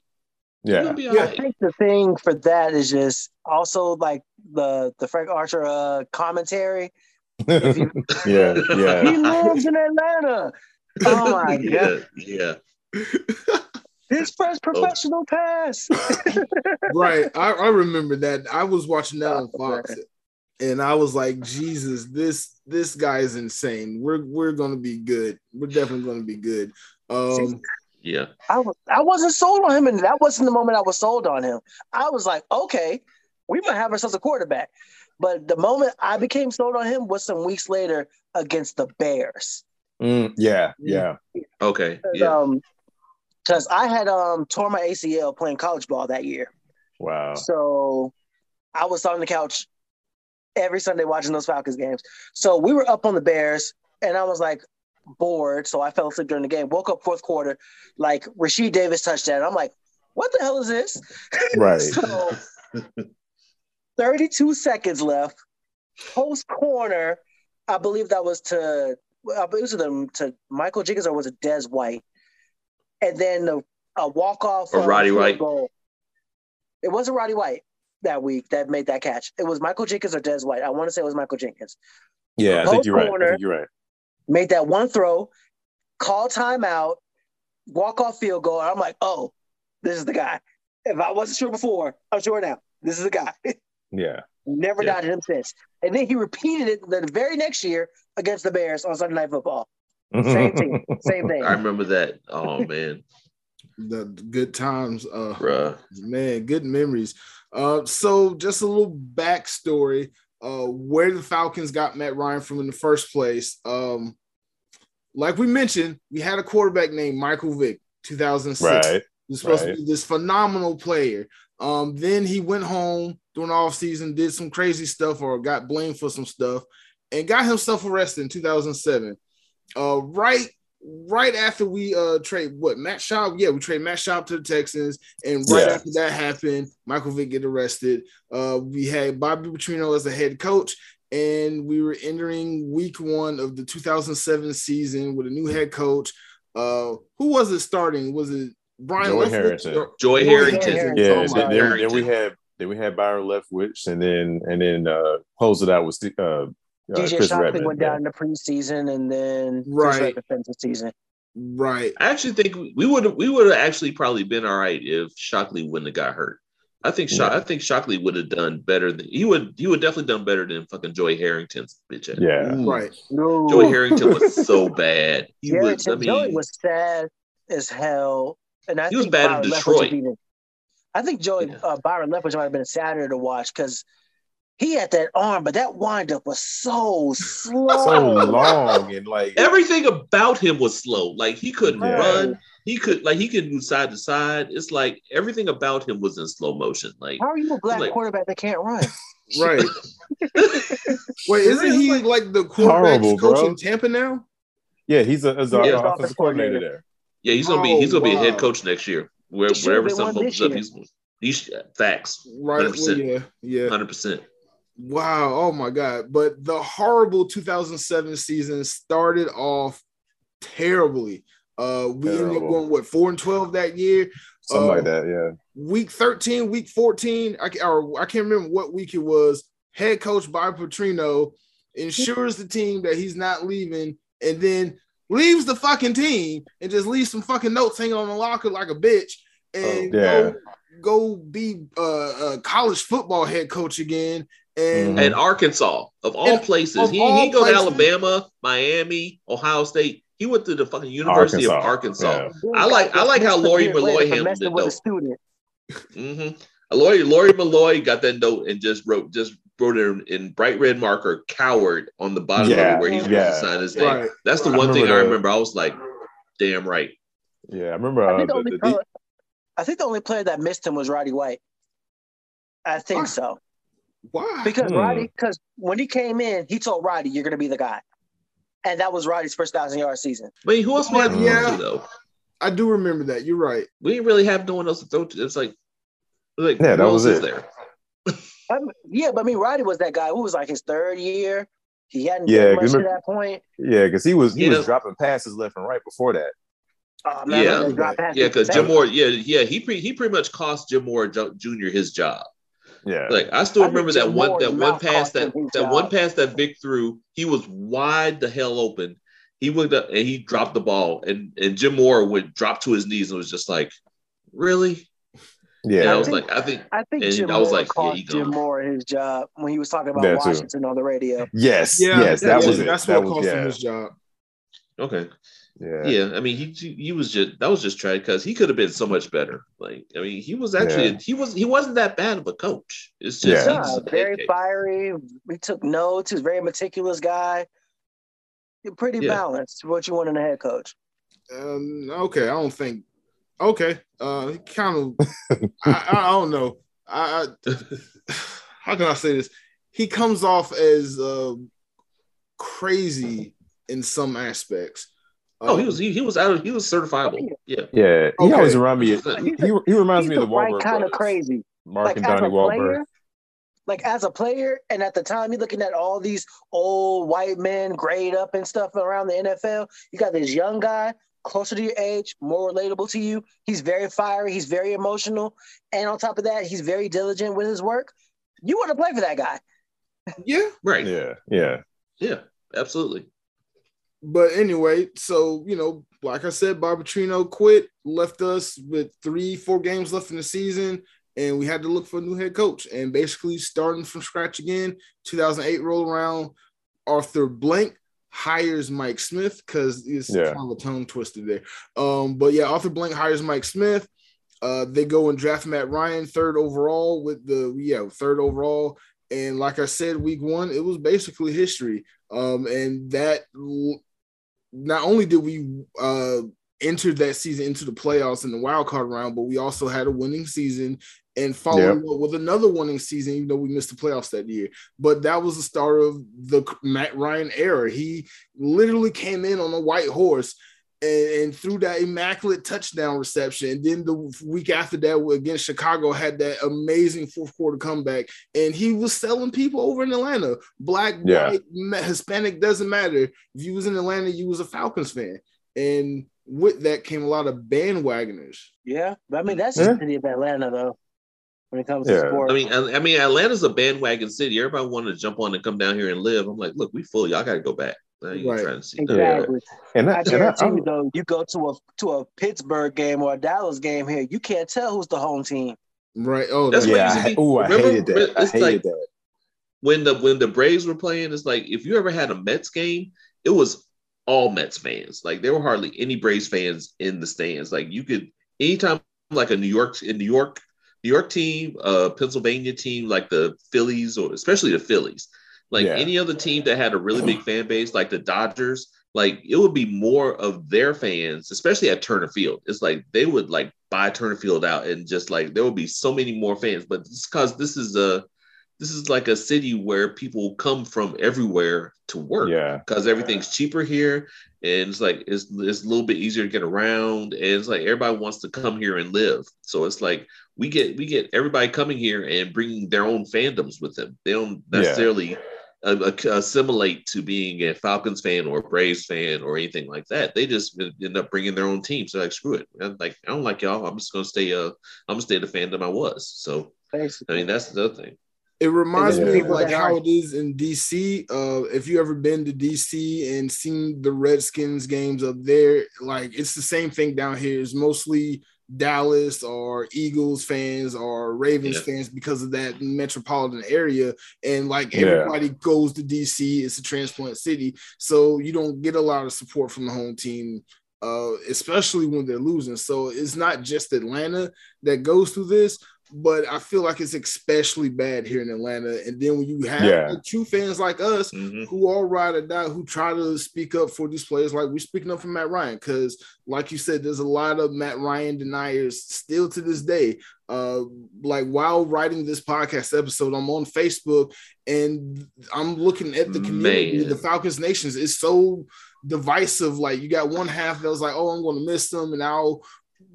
[SPEAKER 3] We're
[SPEAKER 4] Yeah.
[SPEAKER 3] gonna be all
[SPEAKER 1] Yeah.
[SPEAKER 2] I think the thing for that is just also like the the Frank Archer uh, commentary. If you,
[SPEAKER 4] yeah,
[SPEAKER 2] he lives in Atlanta. Oh my god!
[SPEAKER 3] yeah, yeah.
[SPEAKER 2] His first professional pass.
[SPEAKER 1] right. I, I remember that. I was watching that on Fox, and I was like, Jesus, this this guy is insane. We're we're gonna be good. We're definitely gonna be good. Um,
[SPEAKER 3] Yeah.
[SPEAKER 2] I was I wasn't sold on him, and that wasn't the moment I was sold on him. I was like, okay, we might have ourselves a quarterback. But the moment I became sold on him was some weeks later against the Bears.
[SPEAKER 4] Mm, yeah, yeah.
[SPEAKER 3] Okay.
[SPEAKER 2] Cause,
[SPEAKER 3] Yeah.
[SPEAKER 2] um, because I had um tore my ACL playing college ball that year.
[SPEAKER 4] Wow.
[SPEAKER 2] So I was on the couch every Sunday watching those Falcons games. So we were up on the Bears, and I was like bored. So I fell asleep during the game. Woke up fourth quarter, like Rashied Davis touchdown. I'm like, what the hell is this?
[SPEAKER 4] Right.
[SPEAKER 2] so 32 seconds left. Post corner, I believe that was to I believe it was to, to Michael Jenkins or was it Des White? And then the, a walk off
[SPEAKER 3] Or Roddy White.
[SPEAKER 2] Goal. It wasn't Roddy White that week that made that catch. It was Michael Jenkins or Des White. I want to say it was Michael Jenkins.
[SPEAKER 4] Yeah, I think you're right. I think you're right.
[SPEAKER 2] Made that one throw, call timeout, walk off field goal. I'm like, oh, this is the guy. If I wasn't sure before, I'm sure now. This is the guy.
[SPEAKER 4] Yeah.
[SPEAKER 2] Never
[SPEAKER 3] Yeah.
[SPEAKER 2] doubted him since. And then he repeated it the very next year against the Bears on Sunday Night Football. Same thing. same thing.
[SPEAKER 3] I remember that. Oh man,
[SPEAKER 1] the good times. Uh,
[SPEAKER 3] bruh.
[SPEAKER 1] man, good memories. Uh, so just a little backstory. Uh, where the Falcons got Matt Ryan from in the first place. Um, like we mentioned, we had a quarterback named Michael Vick, 2006.
[SPEAKER 4] Right.
[SPEAKER 1] He was supposed
[SPEAKER 4] Right.
[SPEAKER 1] to be this phenomenal player. Um, then he went home during the offseason, did some crazy stuff or got blamed for some stuff, and got himself arrested in 2007. Uh, right, right after we uh trade what Matt Schaub, yeah, we trade Matt Schaub to the Texans, and right
[SPEAKER 4] Yeah.
[SPEAKER 1] after that happened, Michael Vick get arrested. Uh, we had Bobby Petrino as the head coach, and we were entering week one of the 2007 season with a new head coach. Uh, who was it starting? Was it Byron
[SPEAKER 4] Joey
[SPEAKER 1] Leftwich
[SPEAKER 4] Harrington.
[SPEAKER 1] or-
[SPEAKER 3] Joy
[SPEAKER 1] Joey
[SPEAKER 3] Harrington.
[SPEAKER 2] Harrington.
[SPEAKER 4] Yeah.
[SPEAKER 1] Oh
[SPEAKER 4] then, then, then we had then we had Byron Leftwich, and then and then uh closed it out with Steve- uh, uh
[SPEAKER 2] DJ
[SPEAKER 4] Chris
[SPEAKER 2] Shockley
[SPEAKER 4] Redman.
[SPEAKER 2] went
[SPEAKER 4] yeah.
[SPEAKER 2] down in the preseason and then
[SPEAKER 1] Right.
[SPEAKER 2] Chris Redman finished the season.
[SPEAKER 1] Right.
[SPEAKER 3] I actually think we would have we would have actually probably been all right if Shockley wouldn't have got hurt. I think Shock,
[SPEAKER 4] Yeah.
[SPEAKER 3] I think Shockley would have done better than he would he would definitely done better than fucking Joy Harrington's bitch. ass.
[SPEAKER 4] Yeah.
[SPEAKER 3] Ooh.
[SPEAKER 1] Right.
[SPEAKER 2] No.
[SPEAKER 3] Joey Harrington was so bad. He was. I
[SPEAKER 2] Harrington, Joey
[SPEAKER 3] mean,
[SPEAKER 2] was sad as hell. And I
[SPEAKER 3] He was
[SPEAKER 2] think
[SPEAKER 3] bad in
[SPEAKER 2] Byron Leftwich
[SPEAKER 3] Detroit.
[SPEAKER 2] would be the- I think Joey
[SPEAKER 3] Yeah.
[SPEAKER 2] uh, Byron Leftwich might have been sadder to watch because he had that arm, but that windup was so slow.
[SPEAKER 4] So long and like
[SPEAKER 3] everything about him was slow. Like he couldn't
[SPEAKER 4] Yeah.
[SPEAKER 3] run. He could like he could move side to side. It's like everything about him was in slow motion. Like
[SPEAKER 2] How are you a black
[SPEAKER 3] Like-
[SPEAKER 2] quarterback that can't run?
[SPEAKER 1] Right. Wait, isn't he like the quarterback
[SPEAKER 4] Horrible,
[SPEAKER 1] coach
[SPEAKER 4] bro.
[SPEAKER 1] in Tampa now?
[SPEAKER 4] yeah, he's a, he's a
[SPEAKER 2] Yeah.
[SPEAKER 4] offensive coordinator there.
[SPEAKER 3] yeah, he's gonna be he's
[SPEAKER 1] Oh,
[SPEAKER 3] gonna be a head
[SPEAKER 1] oh,
[SPEAKER 3] coach next year. Where, wherever
[SPEAKER 2] been
[SPEAKER 3] something
[SPEAKER 2] one
[SPEAKER 3] opens up,
[SPEAKER 2] year.
[SPEAKER 3] he's he's facts.
[SPEAKER 1] Right.
[SPEAKER 3] 100%.
[SPEAKER 1] yeah. Yeah.
[SPEAKER 3] Hundred percent.
[SPEAKER 1] Wow. Oh my God. But the horrible 2007 season started off terribly. Uh, we ended up going what four and twelve that year.
[SPEAKER 4] Something
[SPEAKER 1] Uh,
[SPEAKER 4] like that, yeah.
[SPEAKER 1] Week 13, week 14, I, or I can't remember what week it was. Head coach Bob Petrino ensures the team that he's not leaving, and then leaves the fucking team and just leaves some fucking notes hanging on the locker like a bitch, and
[SPEAKER 4] Oh, yeah.
[SPEAKER 1] go go be uh, a college football head coach again. And
[SPEAKER 4] Mhm.
[SPEAKER 3] And Arkansas, of all
[SPEAKER 1] And
[SPEAKER 3] places,
[SPEAKER 1] of
[SPEAKER 3] he,
[SPEAKER 1] all
[SPEAKER 3] he go to. Alabama, Miami, Ohio State. He went to the fucking University of
[SPEAKER 4] Arkansas,
[SPEAKER 3] Arkansas. I like- I like how Lawyer Milloy handled it, though.
[SPEAKER 2] student.
[SPEAKER 3] Mm-hmm. Lawyer Lawyer Milloy got that note and just wrote just wrote it in, in bright red marker "coward" on the bottom of it where he's
[SPEAKER 4] yeah.
[SPEAKER 3] supposed to sign his name.
[SPEAKER 1] right,
[SPEAKER 3] That's the one
[SPEAKER 4] I
[SPEAKER 3] thing I
[SPEAKER 4] remember.
[SPEAKER 3] I was like, "Damn right."
[SPEAKER 4] Yeah, I remember
[SPEAKER 2] I
[SPEAKER 4] uh,
[SPEAKER 2] think, the
[SPEAKER 4] the,
[SPEAKER 2] only
[SPEAKER 4] the,
[SPEAKER 2] player, I think the only player that missed him was Roddy White. I think
[SPEAKER 1] Why?
[SPEAKER 2] so
[SPEAKER 1] Why?
[SPEAKER 2] because
[SPEAKER 4] Hmm.
[SPEAKER 2] Roddy, because when he came in, he told Roddy, "You're going to be the guy," and that was Roddy's first thousand yard season.
[SPEAKER 3] I who else would have
[SPEAKER 1] Yeah.
[SPEAKER 3] yeah. though?
[SPEAKER 1] I do remember that. You're right.
[SPEAKER 3] We didn't really have no one else to throw to. It's like, like
[SPEAKER 4] Yeah, that was it.
[SPEAKER 3] there?
[SPEAKER 2] I mean, yeah, but I mean, Roddy was that guy who was like his third year. He hadn't
[SPEAKER 4] Yeah,
[SPEAKER 2] done much
[SPEAKER 4] 'cause
[SPEAKER 2] at
[SPEAKER 4] remember-
[SPEAKER 2] that point.
[SPEAKER 4] Yeah, because he was he
[SPEAKER 3] Yeah.
[SPEAKER 4] was dropping passes left and right before that.
[SPEAKER 2] Oh, man,
[SPEAKER 3] Yeah.
[SPEAKER 2] they dropped past
[SPEAKER 3] Yeah, because Jim Mora, yeah, yeah, he pre- he pretty much cost Jim Mora Jr. his job.
[SPEAKER 4] Yeah,
[SPEAKER 3] Like I still
[SPEAKER 2] I
[SPEAKER 3] remember that one that one pass that that
[SPEAKER 2] job.
[SPEAKER 3] one pass that Vick threw. He was wide the hell open. He went up and he dropped the ball, and and Jim Mora would drop to his knees and was just like, "Really?"
[SPEAKER 4] yeah,
[SPEAKER 3] And I
[SPEAKER 2] I
[SPEAKER 3] was
[SPEAKER 2] think-
[SPEAKER 3] like, "I think
[SPEAKER 2] I think
[SPEAKER 3] And
[SPEAKER 2] Jim
[SPEAKER 3] I was
[SPEAKER 2] Mora
[SPEAKER 3] like, yeah,
[SPEAKER 2] cost
[SPEAKER 3] he
[SPEAKER 2] Jim
[SPEAKER 3] gone.
[SPEAKER 2] Mora his job when he was talking about
[SPEAKER 4] That too.
[SPEAKER 2] Washington on the radio.
[SPEAKER 4] yes,
[SPEAKER 1] Yeah,
[SPEAKER 4] yes, that
[SPEAKER 1] yeah,
[SPEAKER 4] was it.
[SPEAKER 1] That's
[SPEAKER 4] that
[SPEAKER 1] what
[SPEAKER 4] was,
[SPEAKER 1] cost him his job.
[SPEAKER 3] okay,
[SPEAKER 4] yeah,
[SPEAKER 3] yeah." I mean, he he was just that was just tragic because he could have been so much better. Like, I mean, he was actually
[SPEAKER 4] Yeah.
[SPEAKER 3] he was he wasn't that bad of a coach. It's just
[SPEAKER 4] Yeah.
[SPEAKER 2] Yeah, very fiery. He took notes. He's a very meticulous guy. You're pretty
[SPEAKER 3] Yeah.
[SPEAKER 2] balanced. What you want in a head coach?
[SPEAKER 1] Um, okay, I don't think. Okay, uh, kind of. I, I, I don't know. I, I how can I say this? He comes off as uh, crazy in some aspects.
[SPEAKER 3] Oh, he
[SPEAKER 1] Um,
[SPEAKER 3] was he, he was out of he was certifiable. Yeah.
[SPEAKER 4] yeah. He
[SPEAKER 1] Okay.
[SPEAKER 4] always remind me. Of,
[SPEAKER 3] He's
[SPEAKER 4] he, he, he reminds
[SPEAKER 2] He's
[SPEAKER 4] me of
[SPEAKER 2] the
[SPEAKER 4] the
[SPEAKER 2] right
[SPEAKER 4] Wahlberg
[SPEAKER 2] kind of crazy.
[SPEAKER 4] Mark
[SPEAKER 2] like
[SPEAKER 4] and
[SPEAKER 2] as
[SPEAKER 4] Donnie
[SPEAKER 2] a
[SPEAKER 4] Wahlberg.
[SPEAKER 2] player, like as a player, and at the time you're looking at all these old white men grayed up and stuff around the NFL. You got this young guy closer to your age, more relatable to you. He's very fiery, he's very emotional, and on top of that, he's very diligent with his work. You want to play for that guy.
[SPEAKER 1] yeah,
[SPEAKER 3] Right. Yeah.
[SPEAKER 4] Yeah, yeah,
[SPEAKER 3] Absolutely.
[SPEAKER 1] But anyway, so you know, like I said, Bob Petrino quit, left us with three, four games left in the season, and we had to look for a new head coach. And basically, starting from scratch again. 2008 roll around. Arthur Blank hires Mike Smith because it's
[SPEAKER 4] Yeah.
[SPEAKER 1] kind of a tongue twisted there. Um, but yeah, Arthur Blank hires Mike Smith. Uh, they go and draft Matt Ryan third overall with the yeah third overall. And like I said, week one, it was basically history. Um, and that not only did we uh, enter that season into the playoffs in the wild card round, but we also had a winning season and followed up with another winning season, even though we missed the playoffs that year. But that was the start of the Matt Ryan era. He literally came in on a white horse and, and threw that immaculate touchdown reception. And then the week after that, against Chicago, had that amazing fourth quarter comeback. And he was selling people over in Atlanta. Black,
[SPEAKER 4] Yeah.
[SPEAKER 1] white, Hispanic doesn't matter. If you was in Atlanta, you was a Falcons fan. And with that came a lot of bandwagoners.
[SPEAKER 2] Yeah, but I mean that's just
[SPEAKER 4] Yeah.
[SPEAKER 2] the city of Atlanta though. When it comes to sports,
[SPEAKER 3] I mean, I, I mean, Atlanta's a bandwagon city. Everybody wanted to jump on and come down here and live. I'm like, look, we full. Y'all got to go back. I ain't
[SPEAKER 1] Right.
[SPEAKER 3] trying to see
[SPEAKER 2] exactly.
[SPEAKER 4] and
[SPEAKER 2] I
[SPEAKER 4] I, and I,
[SPEAKER 2] guarantee
[SPEAKER 4] I'm-
[SPEAKER 2] you though, you go to a to a Pittsburgh game or a Dallas game here, you can't tell who's the home team.
[SPEAKER 1] Right. Oh,
[SPEAKER 3] That's
[SPEAKER 1] that-
[SPEAKER 3] what
[SPEAKER 4] yeah,
[SPEAKER 3] used to
[SPEAKER 4] I,
[SPEAKER 3] be-
[SPEAKER 4] ooh, I
[SPEAKER 3] remember-
[SPEAKER 4] hated that. I hated
[SPEAKER 3] like-
[SPEAKER 4] that.
[SPEAKER 3] When the when the Braves were playing, it's like if you ever had a Mets game, it was all Mets fans. Like there were hardly any Braves fans in the stands. Like you could anytime like a New York in New York New York team, uh Pennsylvania team, like the Phillies or especially the Phillies. Like
[SPEAKER 4] Yeah.
[SPEAKER 3] any other team that had a really big fan base, like the Dodgers, like it would be more of their fans, especially at Turner Field. It's like they would like buy Turner Field out and just like there would be so many more fans. But it's because this is a this is like a city where people come from everywhere to work
[SPEAKER 4] Yeah,
[SPEAKER 3] because everything's cheaper here and it's like it's, it's a little bit easier to get around and it's like everybody wants to come here and live so it's like we get we get everybody coming here and bringing their own fandoms with them they don't necessarily uh, assimilate to being a falcons fan or a braves fan or anything like that they just end up bringing their own team so like screw it I'm like i don't like y'all i'm just gonna stay uh i'm gonna stay the fandom i was so i mean that's the other thing
[SPEAKER 1] It reminds
[SPEAKER 4] Yeah.
[SPEAKER 1] me of like how it is in DC. Uh, if you ever been to DC and seen the Redskins games up there, like it's the same thing down here. It's mostly Dallas or Eagles fans or Ravens
[SPEAKER 3] Yeah.
[SPEAKER 1] fans because of that metropolitan area. And like
[SPEAKER 4] Yeah.
[SPEAKER 1] everybody goes to DC, it's a transplant city. So you don't get a lot of support from the home team. Uh, especially when they're losing. So it's not just Atlanta that goes through this. But I feel like it's especially bad here in Atlanta. And then when you have
[SPEAKER 4] Yeah.
[SPEAKER 1] the true fans like us
[SPEAKER 3] Mhm.
[SPEAKER 1] who all ride or die, who try to speak up for these players, like we're speaking up for Matt Ryan, because like you said, there's a lot of Matt Ryan deniers still to this day. Uh, like while writing this podcast episode, I'm on Facebook and I'm looking at the community,
[SPEAKER 3] Man.
[SPEAKER 1] the Falcons Nations. It's so divisive. Like you got one half that was like, "Oh, I'm going to miss them," and I'll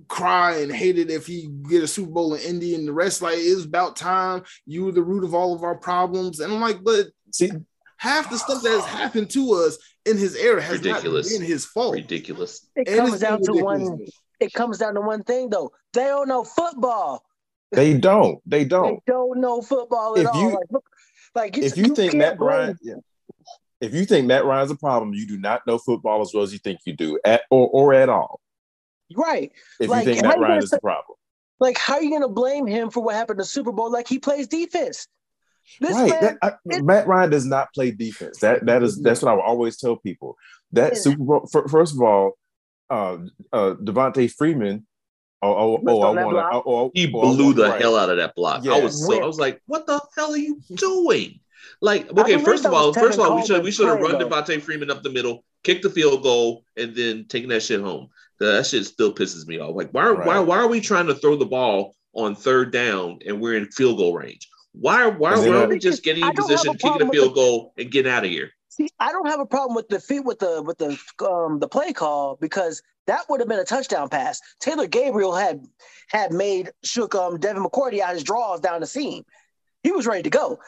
[SPEAKER 1] cry and hate it if he get a Super Bowl in Indy, and the rest like it's about time. You were the root of all of our problems, and I'm like, but
[SPEAKER 4] See,
[SPEAKER 1] half the stuff that has happened to us in his era has
[SPEAKER 3] Ridiculous.
[SPEAKER 1] not been his fault.
[SPEAKER 3] Ridiculous.
[SPEAKER 2] It
[SPEAKER 1] And
[SPEAKER 2] comes
[SPEAKER 1] it's
[SPEAKER 2] down to one. It comes down to one thing though. They don't know football.
[SPEAKER 4] they don't. They
[SPEAKER 2] They
[SPEAKER 4] don't.
[SPEAKER 2] They don't know football at
[SPEAKER 4] If
[SPEAKER 2] all.
[SPEAKER 4] you-
[SPEAKER 2] like, look, like
[SPEAKER 4] If you think Matt Ryan, yeah. if you think Matt Ryan's a problem, you do not know football as well as you think you do, at or or at all.
[SPEAKER 2] Right?
[SPEAKER 4] If
[SPEAKER 2] Like,
[SPEAKER 4] you think
[SPEAKER 2] how
[SPEAKER 4] Matt Ryan is
[SPEAKER 2] say-
[SPEAKER 4] the problem,
[SPEAKER 2] Like, how are you gonna blame him for what happened to Super Bowl? Like he plays defense. This
[SPEAKER 4] right?
[SPEAKER 2] man,
[SPEAKER 4] that- I-
[SPEAKER 2] it-
[SPEAKER 4] Matt Ryan does not play defense. That that is that's what I will always tell people. That
[SPEAKER 2] Yeah.
[SPEAKER 4] Super Bowl. fir- First of all, uh, uh, Devonta Freeman. Oh, oh,
[SPEAKER 2] Missed
[SPEAKER 4] oh, I want to. Oh, oh,
[SPEAKER 3] He
[SPEAKER 4] oh,
[SPEAKER 3] blew
[SPEAKER 4] want-
[SPEAKER 3] the
[SPEAKER 4] right.
[SPEAKER 3] hell out of that block. I was so I was like, what the hell are you doing? Like, okay, first of all, first of all, we should we should have run. Devonta Freeman up the middle, kicked the field goal, and then taken that shit home. That shit still pisses me off. Like, why why
[SPEAKER 4] Right.
[SPEAKER 3] why are we trying to throw the ball on third down and we're in field goal range? Why why, why are we just getting
[SPEAKER 2] I
[SPEAKER 3] in
[SPEAKER 2] don't have
[SPEAKER 3] position,
[SPEAKER 2] a
[SPEAKER 3] kicking
[SPEAKER 2] problem
[SPEAKER 3] the
[SPEAKER 2] with
[SPEAKER 3] field
[SPEAKER 2] the-
[SPEAKER 3] goal, and getting out of here?
[SPEAKER 2] See, I don't have a problem with the feet with the with the um the play call because that would have been a touchdown pass. Taylor Gabriel had had made shook um Devin McCourty out his draws down the seam. He was ready to go.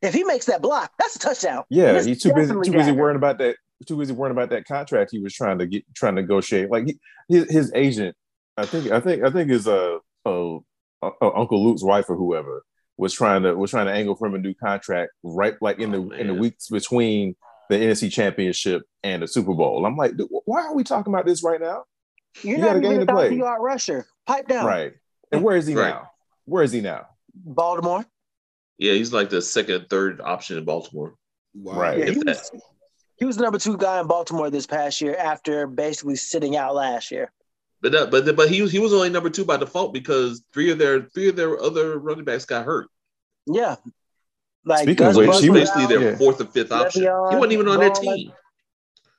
[SPEAKER 2] If he makes that block, that's a touchdown.
[SPEAKER 4] Yeah,
[SPEAKER 2] That's
[SPEAKER 4] he's too busy too busy
[SPEAKER 2] dagger.
[SPEAKER 4] worrying about that. Too busy worrying about that contract he was trying to get trying to negotiate. Like he, his his agent, I think I think I think his uh, uh, uh Uncle Luke's wife or whoever was trying to was trying to angle for him a new contract right like in the
[SPEAKER 3] Oh,
[SPEAKER 4] in the weeks between the NFC Championship and the Super Bowl. I'm like, why are we talking about this right now?
[SPEAKER 2] You're
[SPEAKER 4] You
[SPEAKER 2] not
[SPEAKER 4] a game
[SPEAKER 2] even a
[SPEAKER 4] to play.
[SPEAKER 2] thousand yard rusher. Pipe down.
[SPEAKER 4] Right. And where is he
[SPEAKER 3] Right.
[SPEAKER 4] now? Where is he now?
[SPEAKER 2] Baltimore.
[SPEAKER 3] Yeah, he's like the second, third option in Baltimore.
[SPEAKER 1] Wow.
[SPEAKER 4] Right.
[SPEAKER 2] Yeah,
[SPEAKER 3] If that.
[SPEAKER 2] was, he was the number two guy in Baltimore this past year after basically sitting out last year.
[SPEAKER 3] But that, but but he was he was only number two by default because three of their three of their other running backs got hurt.
[SPEAKER 2] Yeah. Like
[SPEAKER 4] Speaking of which,
[SPEAKER 3] He was
[SPEAKER 4] he
[SPEAKER 2] Butler
[SPEAKER 4] was-
[SPEAKER 3] basically their
[SPEAKER 4] yeah.
[SPEAKER 3] fourth or fifth option. He wasn't even on their team.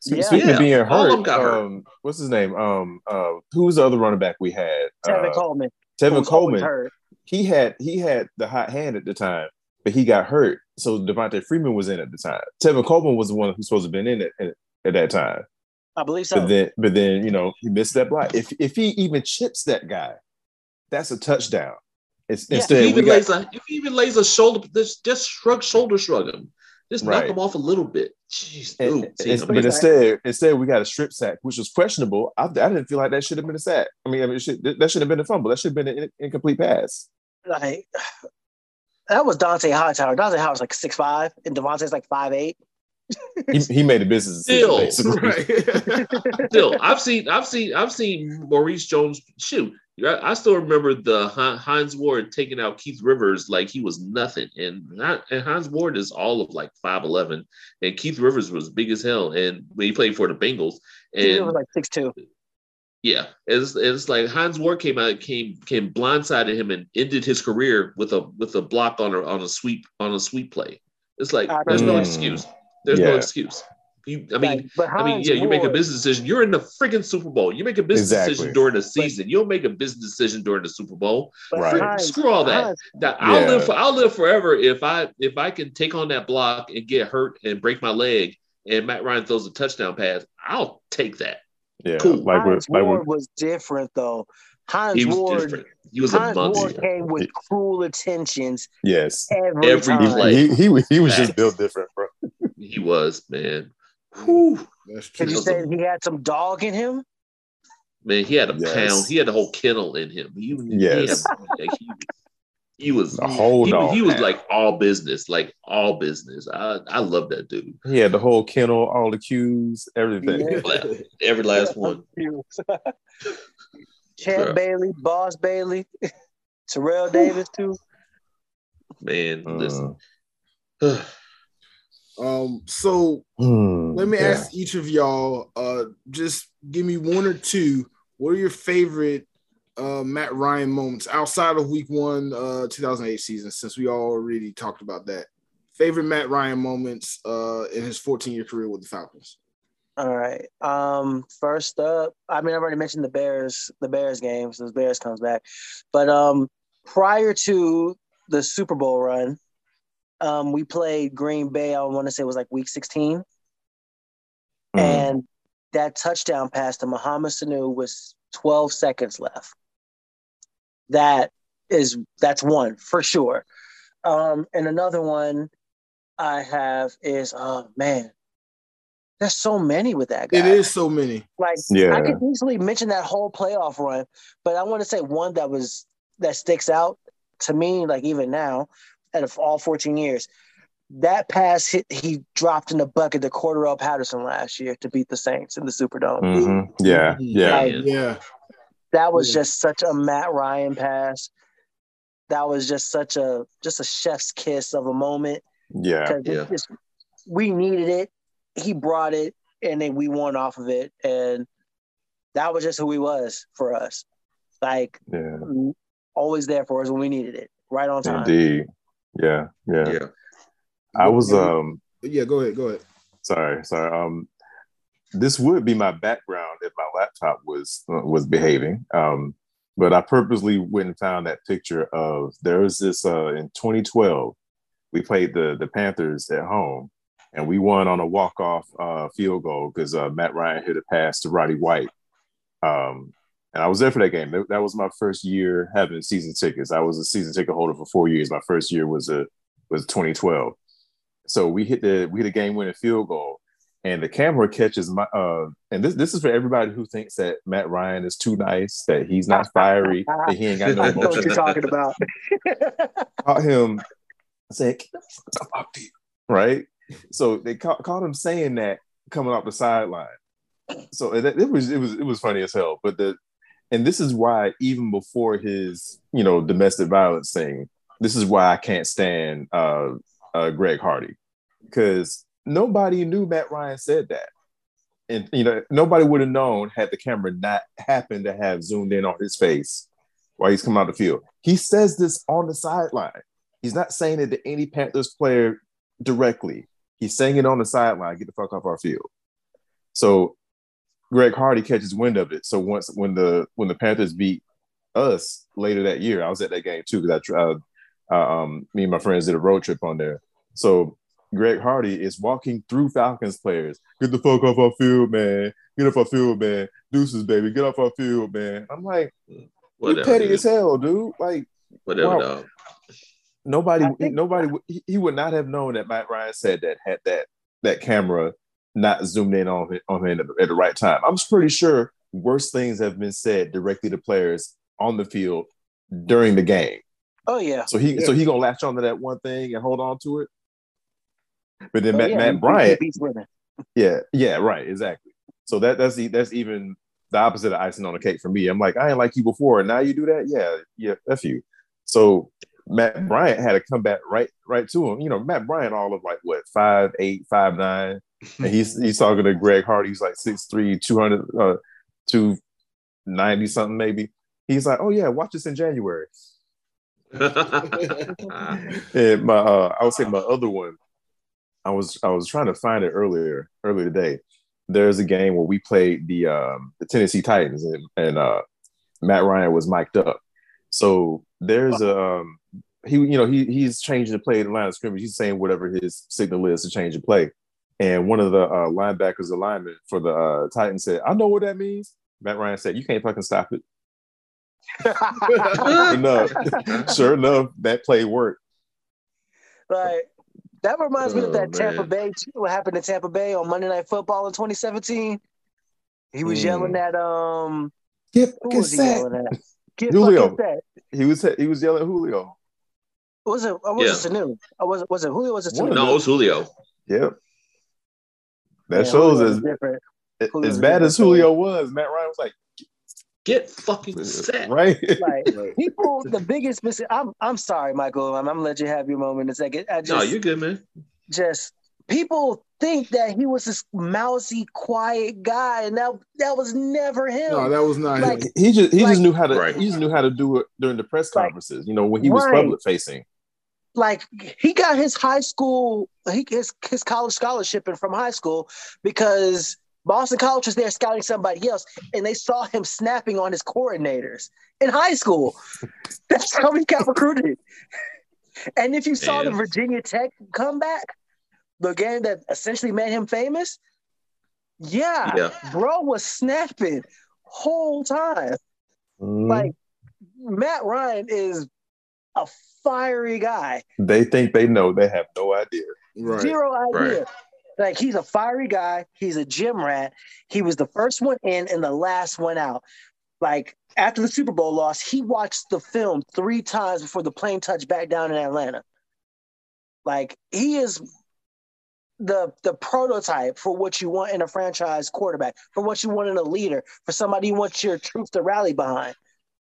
[SPEAKER 4] Spe-
[SPEAKER 2] Yeah.
[SPEAKER 4] Speaking
[SPEAKER 3] Yeah,
[SPEAKER 4] of being
[SPEAKER 3] all of them
[SPEAKER 4] hurt, um, what's his name? Um, uh, who was the other running back we had?
[SPEAKER 2] Tevin
[SPEAKER 4] Uh,
[SPEAKER 2] Coleman. who
[SPEAKER 4] Tevin
[SPEAKER 2] was
[SPEAKER 4] Coleman.
[SPEAKER 2] hurt.
[SPEAKER 4] He had he had the hot hand at the time, but he got hurt. So Devonta Freeman was in at the time. Tevin Coleman was the one who's supposed to have been in it at, at that time.
[SPEAKER 2] I believe so.
[SPEAKER 4] But then, but then you know he missed that block. If if he even chips that guy, that's a touchdown. It's
[SPEAKER 2] Yeah.
[SPEAKER 3] If
[SPEAKER 4] instead
[SPEAKER 3] he
[SPEAKER 4] we
[SPEAKER 3] even
[SPEAKER 4] got
[SPEAKER 3] lays a if he even lays a shoulder, just just shrug shoulder shrug him, just knock
[SPEAKER 4] Right.
[SPEAKER 3] him off a little bit. Jeez,
[SPEAKER 4] and-.
[SPEAKER 3] See,
[SPEAKER 4] but instead instead we got a strip sack, which was questionable. I, I didn't feel like that should have been a sack. I mean, I mean, it should, that should have been a fumble. That should have been an incomplete pass.
[SPEAKER 2] like that was Dont'a Hightower. Dont'a Hightower's like six five, and Devonta's like five eight.
[SPEAKER 4] He, he made a business decision.
[SPEAKER 3] Still.
[SPEAKER 1] Right.
[SPEAKER 3] still, I've seen I've seen I've seen Maurice Jones shoot. I I still remember the Hi- Hines Ward taking out Keith Rivers like he was nothing, and Hi- and Hines Ward is all of like five eleven, and Keith Rivers was big as hell, and when he played for the Bengals,
[SPEAKER 2] He
[SPEAKER 3] and
[SPEAKER 2] was like six two.
[SPEAKER 3] Yeah, it's, it's like Hines Ward came out, came came blindsided him and ended his career with a with a block on a on a sweep on a sweep play. It's like
[SPEAKER 2] I
[SPEAKER 3] there's no
[SPEAKER 4] hmm.
[SPEAKER 3] excuse. There's no excuse. You, I mean,
[SPEAKER 2] Like,
[SPEAKER 3] I mean,
[SPEAKER 2] Hines
[SPEAKER 3] yeah, you make a business decision. You're in the freaking Super Bowl. You make a business
[SPEAKER 4] Exactly.
[SPEAKER 3] decision during the season. You don't make a business decision during the Super Bowl.
[SPEAKER 2] but
[SPEAKER 4] Right.
[SPEAKER 2] Hines-
[SPEAKER 3] Screw all that.
[SPEAKER 2] Hines-
[SPEAKER 3] That I'll
[SPEAKER 4] Yeah.
[SPEAKER 3] live for I'll live forever if I if I can take on that block and get hurt and break my leg and Matt Ryan throws a touchdown pass. I'll take that.
[SPEAKER 4] Yeah,
[SPEAKER 3] Cool.
[SPEAKER 4] like
[SPEAKER 2] Hines
[SPEAKER 4] with like
[SPEAKER 2] Ward
[SPEAKER 4] with,
[SPEAKER 2] was different though. Hines
[SPEAKER 3] He was
[SPEAKER 2] Ward,
[SPEAKER 3] different. He was a
[SPEAKER 2] Hines Ward
[SPEAKER 3] monster.
[SPEAKER 2] came with cruel attentions
[SPEAKER 4] yes,
[SPEAKER 2] every,
[SPEAKER 3] Every
[SPEAKER 2] time.
[SPEAKER 4] he,
[SPEAKER 3] play.
[SPEAKER 4] he, he, was- he was just built different, bro.
[SPEAKER 3] He was, man. Whew.
[SPEAKER 1] That's
[SPEAKER 2] you
[SPEAKER 1] true.
[SPEAKER 2] Say he had some dog in him?
[SPEAKER 3] Man, he had a
[SPEAKER 4] Yes.
[SPEAKER 3] pound. He had a whole kennel in him. He, he
[SPEAKER 4] Yes.
[SPEAKER 3] had- like, he, he was
[SPEAKER 4] A whole
[SPEAKER 3] he,
[SPEAKER 4] dog
[SPEAKER 3] he was
[SPEAKER 4] pound.
[SPEAKER 3] like all business, like all business. I, I love that dude.
[SPEAKER 4] He had the whole kennel, all the cues, everything.
[SPEAKER 2] Yeah.
[SPEAKER 3] Every last one.
[SPEAKER 2] Chad
[SPEAKER 3] Bruh.
[SPEAKER 2] Bailey, Boss Bailey, Terrell Davis too.
[SPEAKER 3] Man,
[SPEAKER 4] Mm.
[SPEAKER 3] listen.
[SPEAKER 1] Um, so
[SPEAKER 4] Hmm,
[SPEAKER 1] let me
[SPEAKER 4] yeah.
[SPEAKER 1] ask each of y'all, uh, just give me one or two. What are your favorite uh, Matt Ryan moments outside of Week One, uh, 2008 season. Since we already talked about that, favorite Matt Ryan moments uh, in his 14 year career with the Falcons.
[SPEAKER 2] All right. Um, first up, I mean, I've already mentioned the Bears, the Bears game, so the Bears comes back. But um, prior to the Super Bowl run, um, we played Green Bay. I want to say it was like Week 16,
[SPEAKER 4] Mhm.
[SPEAKER 2] and that touchdown pass to Mohamed Sanu was 12 seconds left. That is that's one for sure. Um, and another one I have is oh man, there's so many with that guy.
[SPEAKER 1] It is so many.
[SPEAKER 2] like
[SPEAKER 4] Yeah.
[SPEAKER 2] I could easily mention that whole playoff run, but I want to say one that was that sticks out to me, like even now, out of all 14 years. That pass hit he dropped in the bucket to Cordarrelle Patterson last year to beat the Saints in the Superdome.
[SPEAKER 4] Mhm. Yeah, yeah,
[SPEAKER 2] Like,
[SPEAKER 1] Yeah.
[SPEAKER 2] That was
[SPEAKER 1] Yeah.
[SPEAKER 2] just such a Matt Ryan pass. That was just such a just a chef's kiss of a moment.
[SPEAKER 4] yeah.
[SPEAKER 2] 'Cause it
[SPEAKER 3] Yeah.
[SPEAKER 2] just- we needed it. He brought it, and then we won off of it, and that was just who he was for us. Like
[SPEAKER 4] Yeah,
[SPEAKER 2] always there for us when we needed it, right on time.
[SPEAKER 4] indeed. Yeah, yeah.
[SPEAKER 3] Yeah.
[SPEAKER 4] I was um
[SPEAKER 1] Yeah, go ahead. Go ahead.
[SPEAKER 4] sorry, sorry. Um, this would be my background if my laptop was uh, was behaving. Um, but I purposely went and found that picture of there was this uh in 2012. We played the the Panthers at home, and we won on a walk off uh, field goal because uh, Matt Ryan hit a pass to Roddy White. Um, and I was there for that game. That, was my first year having season tickets. I was a season ticket holder for four years. My first year was a was 2012. So we hit the we hit a game winning field goal, and the camera catches my uh and this this is for everybody who thinks that Matt Ryan is too nice, that he's not fiery, that he ain't got no
[SPEAKER 2] I know what you're talking about.
[SPEAKER 4] Caught him saying, "Get the fuck up right? So they caught, caught him saying that coming off the sideline. So it, it was it was it was funny as hell. But the and this is why even before his you know domestic violence thing, this is why I can't stand uh, uh Greg Hardy because nobody knew Matt Ryan said that. And you know, nobody would have known had the camera not happened to have zoomed in on his face while he's coming out the field. He says this on the sideline. He's not saying it to any Panthers player directly. He's saying it on the sideline, get the fuck off our field. So Greg Hardy catches wind of it. So once when the when the Panthers beat us later that year, I was at that game too because I tried. Uh, um, me and my friends did a road trip on there. So Greg Hardy is walking through Falcons players. Get the fuck off our field, man. Get off our field, man. Deuces, baby. Get off our field, man. I'm like, you
[SPEAKER 3] Whatever.
[SPEAKER 4] petty
[SPEAKER 3] dude.
[SPEAKER 4] as hell, dude. Like
[SPEAKER 3] Whatever,
[SPEAKER 4] Wow.
[SPEAKER 3] dog.
[SPEAKER 4] nobody,
[SPEAKER 2] think-
[SPEAKER 4] nobody, he, he would not have known that Matt Ryan said that had that that camera not zoomed in on him, on him at, the- at the right time. I'm pretty sure worse things have been said directly to players on the field during the game.
[SPEAKER 2] Oh yeah.
[SPEAKER 4] So he,
[SPEAKER 1] Yeah.
[SPEAKER 4] so he gonna latch on to that one thing and hold on to it. But then
[SPEAKER 2] Oh,
[SPEAKER 4] Matt,
[SPEAKER 2] yeah,
[SPEAKER 4] Matt Bryant,
[SPEAKER 2] beats women.
[SPEAKER 4] yeah, yeah, right, exactly. So that that's the, that's even the opposite of icing on the cake for me. I'm like, I ain't like you before, and now you do that, yeah, yeah, f you. So Matt Bryant had to come back right right to him. You know, Matt Bryant all of like what five eight, five nine, and he's he's talking to Greg Hardy. He's like 6'3", 200, uh, 290 something maybe. He's like, oh yeah, watch this in January. And my uh, I would say my other one, I was I was trying to find it earlier earlier today. There's a game where we played the um, the Tennessee Titans and, and uh, Matt Ryan was mic'd up. So there's a um, he you know he he's changing the play in the line of scrimmage. He's saying whatever his signal is to change the play. And one of the uh, linebackers, alignment for the uh, Titans said, "I know what that means." Matt Ryan said, "You can't fucking stop it." Sure enough, sure enough, that play worked.
[SPEAKER 2] Like that reminds me of
[SPEAKER 3] Oh,
[SPEAKER 2] that Tampa
[SPEAKER 3] man.
[SPEAKER 2] Bay. What happened to Tampa Bay on Monday Night Football in 2017? He was
[SPEAKER 4] Mm.
[SPEAKER 2] yelling at um.
[SPEAKER 4] Get
[SPEAKER 2] Who
[SPEAKER 4] fucking
[SPEAKER 2] was he
[SPEAKER 4] sacked.
[SPEAKER 2] yelling at? Get
[SPEAKER 4] Julio.
[SPEAKER 2] fucking.
[SPEAKER 4] He was he was yelling at Julio.
[SPEAKER 2] Was it? Or was it Sanu? Or was it? Was it Julio? Was it Sanu?
[SPEAKER 3] no, it was Julio.
[SPEAKER 4] Yep. That
[SPEAKER 2] Man,
[SPEAKER 4] shows as
[SPEAKER 2] different.
[SPEAKER 4] as bad as Julio was. Matt Ryan was like,
[SPEAKER 3] Get fucking set.
[SPEAKER 4] right?
[SPEAKER 2] Like people, the biggest mistake. I'm I'm sorry, Michael. I'm, I'm gonna let you have your moment in a second. I just
[SPEAKER 3] No, you're good, man.
[SPEAKER 2] just people think that he was this mousy, quiet guy, and that that was never him.
[SPEAKER 1] No, that was not
[SPEAKER 2] Like,
[SPEAKER 1] him.
[SPEAKER 4] He just he
[SPEAKER 2] Like-
[SPEAKER 4] just knew how to
[SPEAKER 3] Right.
[SPEAKER 4] he just knew how to do it during the press
[SPEAKER 2] Like-
[SPEAKER 4] conferences. You know when he was
[SPEAKER 2] Right.
[SPEAKER 4] public facing.
[SPEAKER 2] like he got his high school he his, his college scholarship and from high school because Boston College was there scouting somebody else and they saw him snapping on his coordinators in high school. That's how he got recruited. And if you saw the Virginia Tech comeback, the game that essentially made him famous, yeah,
[SPEAKER 3] Yeah.
[SPEAKER 2] bro was snapping whole time.
[SPEAKER 4] Mhm.
[SPEAKER 2] Like Matt Ryan is a fiery guy.
[SPEAKER 4] they think they know, they have no idea.
[SPEAKER 1] Right.
[SPEAKER 2] Zero idea.
[SPEAKER 3] Right.
[SPEAKER 2] Like he's a fiery guy. He's a gym rat. He was the first one in and the last one out. Like after the Super Bowl loss, he watched the film three times before the plane touched back down in Atlanta. Like he is the the prototype for what you want in a franchise quarterback, for what you want in a leader, for somebody you want your troops to rally behind.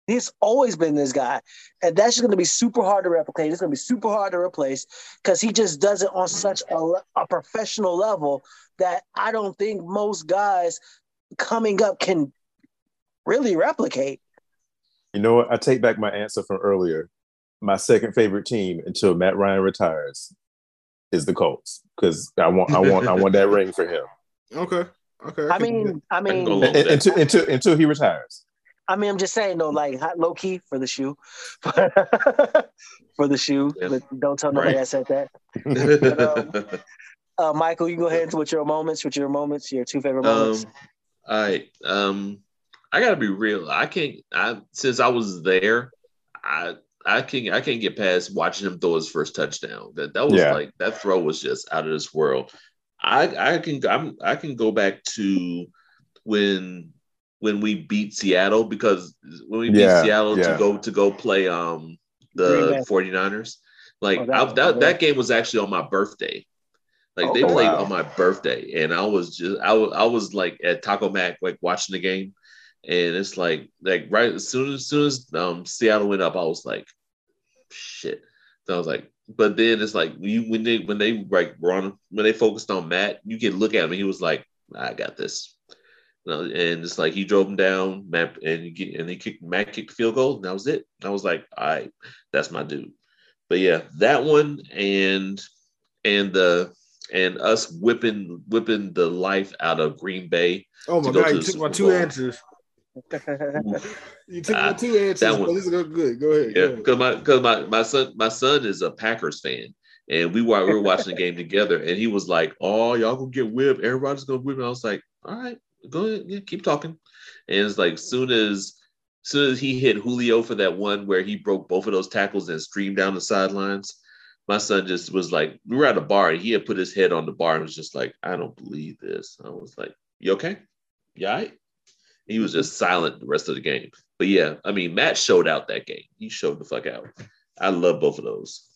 [SPEAKER 2] He's always been this guy. And that's just going to be super hard to replicate. It's going to be super hard to replace because he just does it on such a, a professional level that I don't think most guys coming up can really replicate.
[SPEAKER 4] You know what? I take back my answer from earlier. My second favorite team until Matt Ryan retires is the Colts because I want I want I want that ring for him
[SPEAKER 1] Okay. Okay.
[SPEAKER 2] I
[SPEAKER 1] can do
[SPEAKER 2] mean, I mean,
[SPEAKER 3] go
[SPEAKER 4] until until until he retires.
[SPEAKER 2] I mean, I'm just saying though, like hot low key for the shoe, for the shoe.
[SPEAKER 3] Yeah.
[SPEAKER 2] But don't tell nobody
[SPEAKER 3] Right.
[SPEAKER 2] I said that. Uh, Michael, you go ahead into what your moments, with your moments, your two favorite moments.
[SPEAKER 3] Um, all right. Um, I gotta be real. I can't. I since I was there, I I can I can't get past watching him throw his first touchdown. That that was
[SPEAKER 4] Yeah.
[SPEAKER 3] like that throw was just out of this world. I I can I'm, I can go back to when when we beat Seattle because when we beat
[SPEAKER 4] Yeah,
[SPEAKER 3] Seattle
[SPEAKER 4] yeah.
[SPEAKER 3] to go to go play um the 49ers. Like
[SPEAKER 2] Oh, that
[SPEAKER 3] I, that, that game was actually on my birthday. Like they
[SPEAKER 2] Oh,
[SPEAKER 3] played
[SPEAKER 4] wow.
[SPEAKER 3] on my birthday, and I was just I was I was like at Taco Mac like watching the game, and it's like like right as soon as, soon as um Seattle went up, I was like, shit. So I was like, but then it's like you when they when they like were on when they focused on Matt, you can look at him. He was like, I got this. And it's like he drove him down, Matt, and he and he kicked Matt kicked the field goal, and that was it. I was like, all right, that's my dude. But yeah, that one and and the and us whipping whipping the life out of Green Bay.
[SPEAKER 1] Oh my god, you took my two answers. You took my two answers,
[SPEAKER 3] that
[SPEAKER 1] but
[SPEAKER 3] one-
[SPEAKER 1] this is good. good. Go ahead.
[SPEAKER 3] Yeah, because my because my my son my son is a Packers fan, and we were we were watching the game together, and he was like, "Oh, y'all gonna get whipped? Everybody's gonna whip." And I was like, "All right, go ahead, yeah, keep talking." And it's like soon as soon as he hit Julio for that one where he broke both of those tackles and streamed down the sidelines, my son just was like, we were at a bar, and he had put his head on the bar and was just like, "I don't believe this." I was like, "You okay? You all right?" He was just silent the rest of the game. But yeah, I mean, Matt showed out that game. He showed the fuck out. I love both of those.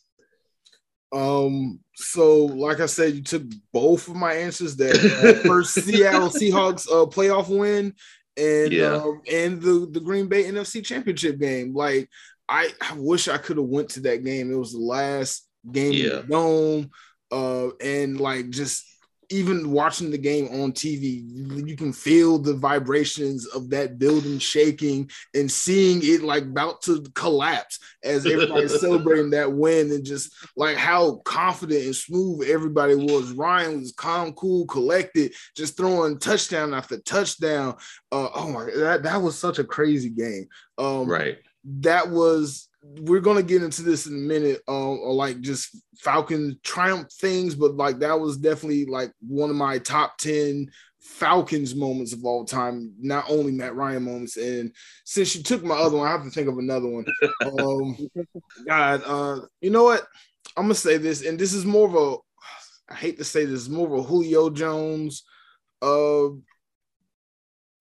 [SPEAKER 1] Um, so like I said, you took both of my answers. That uh, first Seattle Seahawks uh, playoff win, and
[SPEAKER 3] Yeah.
[SPEAKER 1] um, and the the Green Bay NFC Championship game. Like I, I wish I could have went to that game. It was the last game in the dome, uh, and like just even watching the game on TV, you, can feel the vibrations of that building shaking and seeing it like about to collapse as everybody's celebrating that win and just like how confident and smooth everybody was. Ryan was calm, cool, collected, just throwing touchdown after touchdown. Uh, oh my, that that was such a crazy game. Um,
[SPEAKER 3] Right.
[SPEAKER 1] that was we're gonna get into this in a minute um or like just falcon triumph things but like that was definitely like one of my top 10 falcons moments of all time not only matt ryan moments. And since you took my other one i have to think of another one. Um god uh you know what? I'm gonna say this and this is more of a i hate to say this more of a julio jones uh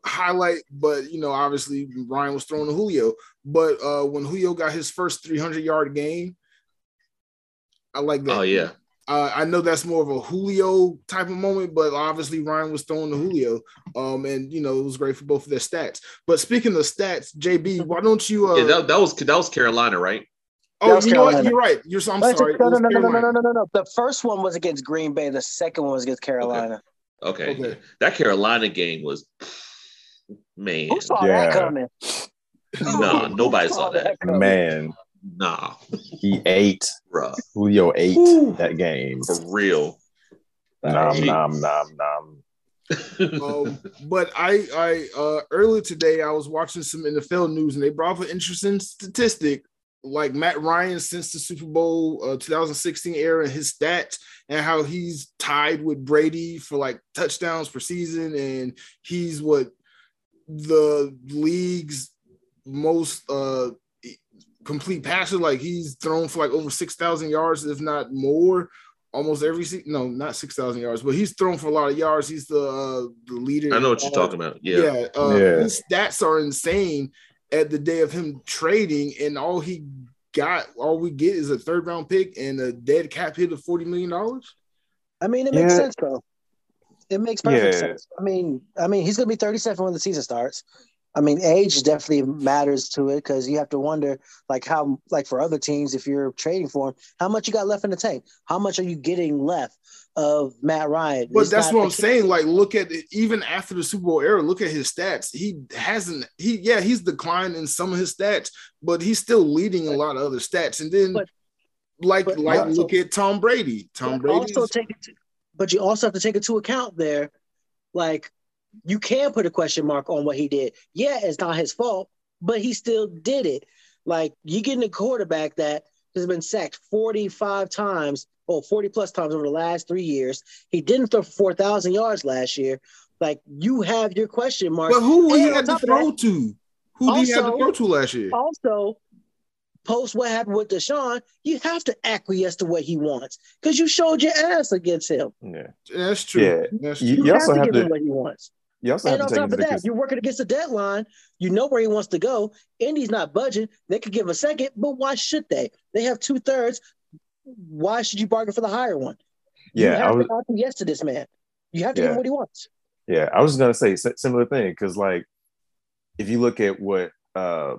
[SPEAKER 1] highlight, but you know, obviously Ryan was throwing to Julio. But uh when Julio got his first 300 yard game, I like that.
[SPEAKER 3] Oh yeah.
[SPEAKER 1] Uh, I know that's more of a Julio type of moment, but obviously Ryan was throwing to Julio, um, and you know it was great for both of their stats. But speaking of stats, JB, why don't you? Uh,
[SPEAKER 3] Yeah, that, that was that was Carolina, right?
[SPEAKER 1] Oh, you know what? You're right. You're. I'm
[SPEAKER 2] Wait,
[SPEAKER 1] sorry.
[SPEAKER 2] No, no, no, no, no, no, no, no, no. The first one was against Green Bay. The second one was against Carolina.
[SPEAKER 3] Okay.
[SPEAKER 1] Okay.
[SPEAKER 3] That Carolina game was man.
[SPEAKER 2] Who saw
[SPEAKER 4] Yeah.
[SPEAKER 2] that coming?
[SPEAKER 3] Nah, nobody saw that.
[SPEAKER 2] coming?
[SPEAKER 4] Man,
[SPEAKER 3] Nah,
[SPEAKER 4] he ate.
[SPEAKER 3] bruh.
[SPEAKER 4] Julio ate
[SPEAKER 1] Ooh.
[SPEAKER 4] that game.
[SPEAKER 3] For real.
[SPEAKER 4] Nom
[SPEAKER 3] Hey.
[SPEAKER 4] nom nom nom.
[SPEAKER 1] um, but I, I uh, earlier today I was watching some NFL news and they brought up an interesting statistic, like Matt Ryan since the Super Bowl uh, 2016 era, and his stats and how he's tied with Brady for like touchdowns per season, and he's what the league's most uh complete passer. Like he's thrown for like over six thousand yards, if not more almost every season. No, not six thousand yards, but he's thrown for a lot of yards. He's the uh, the leader.
[SPEAKER 3] I know what you're talking about. Yeah.
[SPEAKER 1] Yeah, uh,
[SPEAKER 4] Yeah.
[SPEAKER 1] his stats are insane at the day of him trading, and all he got, all we get is a third round pick and a dead cap hit of forty million dollars.
[SPEAKER 2] I mean, it makes
[SPEAKER 4] Yeah.
[SPEAKER 2] sense though. It makes perfect
[SPEAKER 4] Yeah.
[SPEAKER 2] sense. I mean, I mean, he's gonna be 37 when the season starts. I mean, age definitely matters to it because you have to wonder, like how, like for other teams, if you're trading for him, how much you got left in the tank? How much are you getting left of Matt Ryan?
[SPEAKER 1] But
[SPEAKER 2] It's
[SPEAKER 1] that's what I'm
[SPEAKER 2] case.
[SPEAKER 1] saying. Like, look at it, even after the Super Bowl era, look at his stats. He hasn't. He yeah, he's declined in some of his stats, but he's still leading a lot of other stats. And then,
[SPEAKER 2] But-
[SPEAKER 1] like,
[SPEAKER 2] but
[SPEAKER 1] like
[SPEAKER 2] also-
[SPEAKER 1] look at Tom Brady. Tom Brady.
[SPEAKER 2] also take it, but you also have to take into account there, like you can put a question mark on what he did. Yeah, it's not his fault, but he still did it. Like you getting a quarterback that has been sacked 45 times or 40 plus times over the last three years. He didn't throw for 4,000 yards last year. Like you have your question mark.
[SPEAKER 1] but who he had to throw to? Who did he have to throw to last year?
[SPEAKER 2] also, post what happened with Deshaun, you have to acquiesce to what he wants because you showed your ass against him.
[SPEAKER 4] Yeah.
[SPEAKER 1] That's true.
[SPEAKER 4] Yeah.
[SPEAKER 1] That's
[SPEAKER 4] You-
[SPEAKER 1] true.
[SPEAKER 2] You,
[SPEAKER 4] also
[SPEAKER 2] have to
[SPEAKER 4] have
[SPEAKER 2] give
[SPEAKER 4] to-
[SPEAKER 2] him what he wants.
[SPEAKER 4] You also
[SPEAKER 2] And
[SPEAKER 4] have
[SPEAKER 2] on
[SPEAKER 4] to take
[SPEAKER 2] top
[SPEAKER 4] into
[SPEAKER 2] of that,
[SPEAKER 4] cons-
[SPEAKER 2] you're working against the deadline. You know where he wants to go. Indy's not budging. They could give him a second, but why should they? They have two thirds. Why should you bargain for the higher one? you
[SPEAKER 4] Yeah, I was
[SPEAKER 2] to acquiesce to this man. You have to give him what he wants.
[SPEAKER 4] Yeah, I was gonna say similar thing because like if you look at what uh,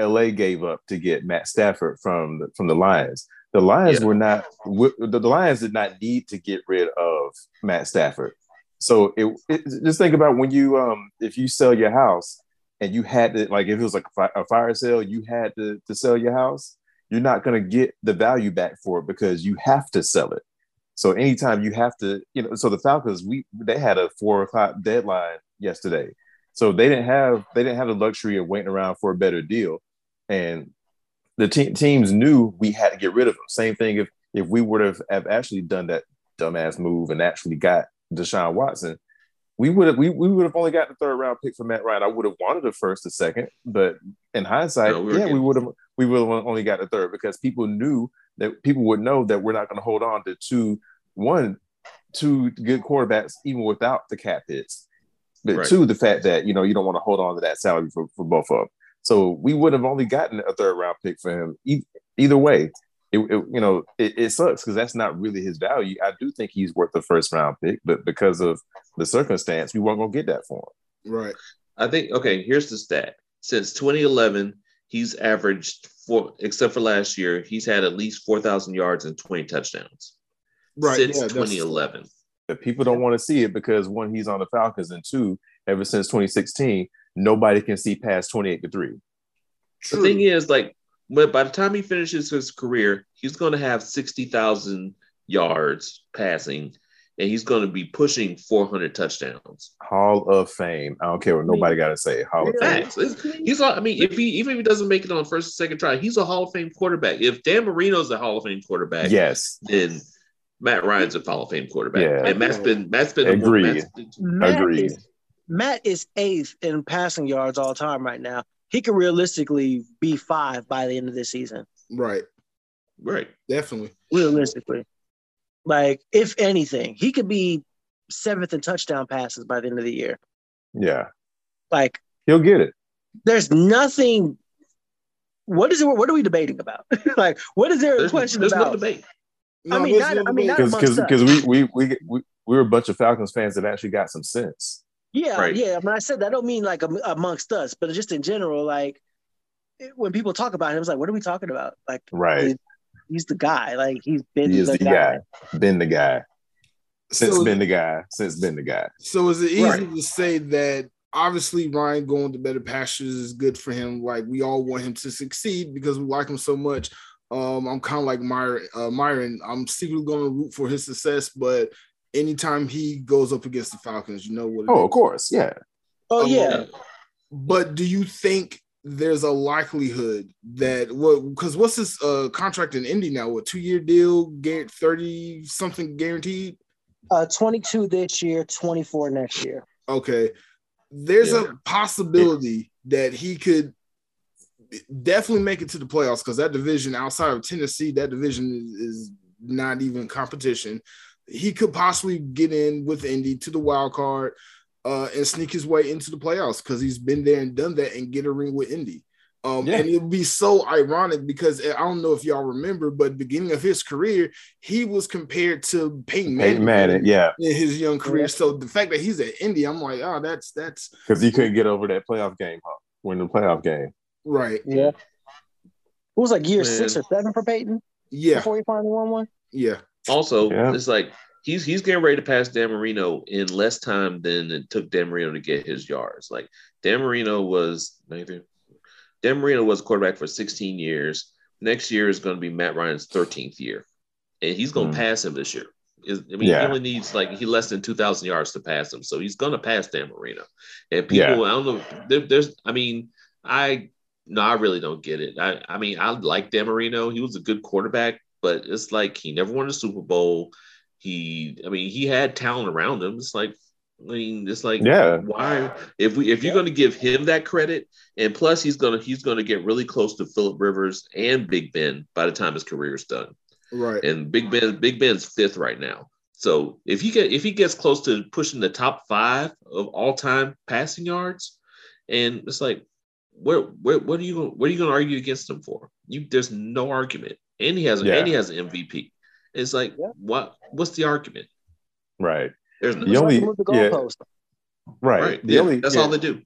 [SPEAKER 4] LA gave up to get Matt Stafford from the, from the Lions, the Lions
[SPEAKER 3] Yeah.
[SPEAKER 4] were not the, Lions did not need to get rid of Matt Stafford. So it, it just think about when you um if you sell your house and you had to like if it was like a, fi- a fire sale, you had to to sell your house. You're not gonna get the value back for it because you have to sell it. So anytime you have to, you know, so the Falcons, we they had a four o'clock deadline yesterday. So they didn't have they didn't have the luxury of waiting around for a better deal. And the te- teams knew we had to get rid of them. Same thing if if we would have, have actually done that dumbass move and actually got Deshaun Watson, we would have we, we would have only got the third round pick for Matt Ryan. I would have wanted the first or second, but in hindsight,
[SPEAKER 3] No, we
[SPEAKER 4] yeah, we would have we would have only got the third because people knew that people would know that we're not going to hold on to two one two good quarterbacks even without the cap hits. But
[SPEAKER 3] Right.
[SPEAKER 4] two, the fact that you know you don't want to hold on to that salary for, for both of them. So we would have only gotten a third round pick for him. E- either way, it, it- you know it, it sucks because that's not really his value. I do think he's worth the first round pick, but because of the circumstance, we weren't gonna get that for him.
[SPEAKER 1] Right.
[SPEAKER 3] I think okay, here's the stat. Since 2011, he's averaged four except for last year, he's had at least 4,000 yards and 20 touchdowns.
[SPEAKER 1] Right.
[SPEAKER 3] Since
[SPEAKER 1] yeah,
[SPEAKER 3] 2011.
[SPEAKER 4] But people don't want to see it because one, he's on the Falcons, and two, ever since 2016, nobody can see past 28 to three.
[SPEAKER 3] The thing is, like, but by the time he finishes his career, he's going to have 60,000 yards passing, and he's going to be pushing 400 touchdowns.
[SPEAKER 4] Hall of Fame. I don't care what nobody got to say. Hall of Fame.
[SPEAKER 3] Facts. It's- He's, all, I mean, if he even if he doesn't make it on first or second try, he's a Hall of Fame quarterback. If Dan Marino's a Hall of Fame quarterback,
[SPEAKER 4] Yes.
[SPEAKER 3] then Matt Ryan's a Hall of Fame quarterback.
[SPEAKER 4] Yeah.
[SPEAKER 3] And Matt's been Matt's been
[SPEAKER 4] Agreed.
[SPEAKER 3] Matt's been-
[SPEAKER 2] Matt
[SPEAKER 4] Agreed.
[SPEAKER 2] Is, Matt is eighth in passing yards all time right now. He could realistically be five by the end of this season.
[SPEAKER 1] right.
[SPEAKER 3] right.
[SPEAKER 1] Definitely.
[SPEAKER 2] Realistically, like if anything, he could be seventh in touchdown passes by the end of the year.
[SPEAKER 4] Yeah.
[SPEAKER 2] Like
[SPEAKER 4] He'll get it.
[SPEAKER 2] there's nothing. What is it? What are we debating about? like, what is there a
[SPEAKER 3] There's,
[SPEAKER 2] question
[SPEAKER 3] there's no
[SPEAKER 2] about?
[SPEAKER 3] debate.
[SPEAKER 2] I mean, not-
[SPEAKER 1] no
[SPEAKER 2] I mean,
[SPEAKER 4] Because because we, we we we we were a bunch of Falcons fans that actually got some sense.
[SPEAKER 2] Yeah,
[SPEAKER 3] Right.
[SPEAKER 2] yeah. When I said that, I don't mean like amongst us, but just in general, like when people talk about him, it's like, what are we talking about? Like,
[SPEAKER 4] Right.
[SPEAKER 2] he's, he's the guy. Like he's been
[SPEAKER 4] He is
[SPEAKER 2] the,
[SPEAKER 4] the
[SPEAKER 2] guy.
[SPEAKER 4] guy. Been the guy. Since
[SPEAKER 1] So-
[SPEAKER 4] been the guy. Since been the guy.
[SPEAKER 1] So is it easy
[SPEAKER 3] Right.
[SPEAKER 1] to say that obviously Ryan going to better pastures is good for him? Like we all want him to succeed because we like him so much. Um, I'm kind of like Myron. Uh, Myron, I'm secretly going to root for his success, but anytime he goes up against the Falcons, you know what? it
[SPEAKER 4] Oh,
[SPEAKER 1] is.
[SPEAKER 4] of course. Yeah.
[SPEAKER 2] Oh
[SPEAKER 1] Um,
[SPEAKER 2] yeah,
[SPEAKER 1] But do you think there's a likelihood that what because what's his uh contract in Indy now? What two year deal, get 30 something guaranteed?
[SPEAKER 2] uh, 22 this year, 24 next year.
[SPEAKER 1] Okay. There's
[SPEAKER 3] Yeah.
[SPEAKER 1] a possibility that he could definitely make it to the playoffs because that division outside of Tennessee, that division is, is not even competition. He could possibly get in with Indy to the wild card uh, and sneak his way into the playoffs because he's been there and done that and get a ring with Indy. Um,
[SPEAKER 4] Yeah.
[SPEAKER 1] And it would be so ironic because I don't know if y'all remember, but beginning of his career, he was compared to Peyton Manning,
[SPEAKER 4] Peyton Manning. Yeah.
[SPEAKER 1] in his young career.
[SPEAKER 2] Yeah.
[SPEAKER 1] So the fact that he's at Indy, I'm like, oh, that's that's
[SPEAKER 4] Because he couldn't get over that playoff game, huh? Win the playoff game.
[SPEAKER 1] right.
[SPEAKER 2] Yeah. It was like year
[SPEAKER 3] Man.
[SPEAKER 2] six or seven for Peyton
[SPEAKER 1] Yeah,
[SPEAKER 2] before he finally won one.
[SPEAKER 1] yeah.
[SPEAKER 3] Also,
[SPEAKER 4] Yeah.
[SPEAKER 3] it's like he's he's getting ready to pass Dan Marino in less time than it took Dan Marino to get his yards. Like Dan Marino was Dan Marino was quarterback for 16 years. Next year is going to be Matt Ryan's 13th year, and he's going to
[SPEAKER 4] Hmm.
[SPEAKER 3] pass him this year. Is- I mean,
[SPEAKER 4] Yeah.
[SPEAKER 3] he only needs like he less than 2,000 yards to pass him, so he's going to pass Dan Marino. And people, I don't know, there, there's, I mean, I no, I really don't get it. I, I mean, I like Dan Marino. He was a good quarterback, but it's like he never won a Super Bowl. He, I mean, he had talent around him. It's like, I mean, it's like,
[SPEAKER 4] Yeah.
[SPEAKER 3] why? If we, if you're going to give him that credit, and plus he's gonna, he's going to get really close to Philip Rivers and Big Ben by the time his career is done.
[SPEAKER 1] Right.
[SPEAKER 3] And Big Ben, Big Ben's fifth right now. So if he get, if he gets close to pushing the top five of all time passing yards, and it's like, where, where, what are you, gonna- what are you going to argue against him for? You, there's no argument, and he has,
[SPEAKER 4] Yeah.
[SPEAKER 3] and he has an MVP. It's like,
[SPEAKER 2] Yeah.
[SPEAKER 3] what, what's the argument?
[SPEAKER 4] Right.
[SPEAKER 3] There's no,
[SPEAKER 4] The only-
[SPEAKER 2] the
[SPEAKER 4] yeah.
[SPEAKER 2] goalpost.
[SPEAKER 4] Right.
[SPEAKER 3] right.
[SPEAKER 4] The
[SPEAKER 3] yeah,
[SPEAKER 4] only
[SPEAKER 3] that's
[SPEAKER 4] yeah,
[SPEAKER 3] all they do.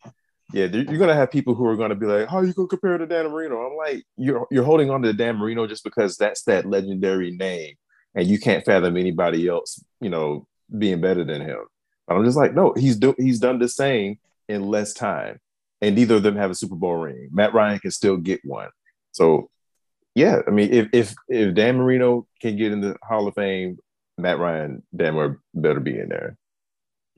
[SPEAKER 4] Yeah, you're gonna have people who are gonna be like, "How are you gonna compare to Dan Marino?" I'm like, you're you're holding on to Dan Marino just because that's that legendary name, and you can't fathom anybody else, you know, being better than him. But I'm just like, no, he's do he's done the same in less time, and neither of them have a Super Bowl ring. Matt Ryan can still get one, so yeah, I mean, if if if Dan Marino can get in the Hall of Fame, Matt Ryan damn well better be in there.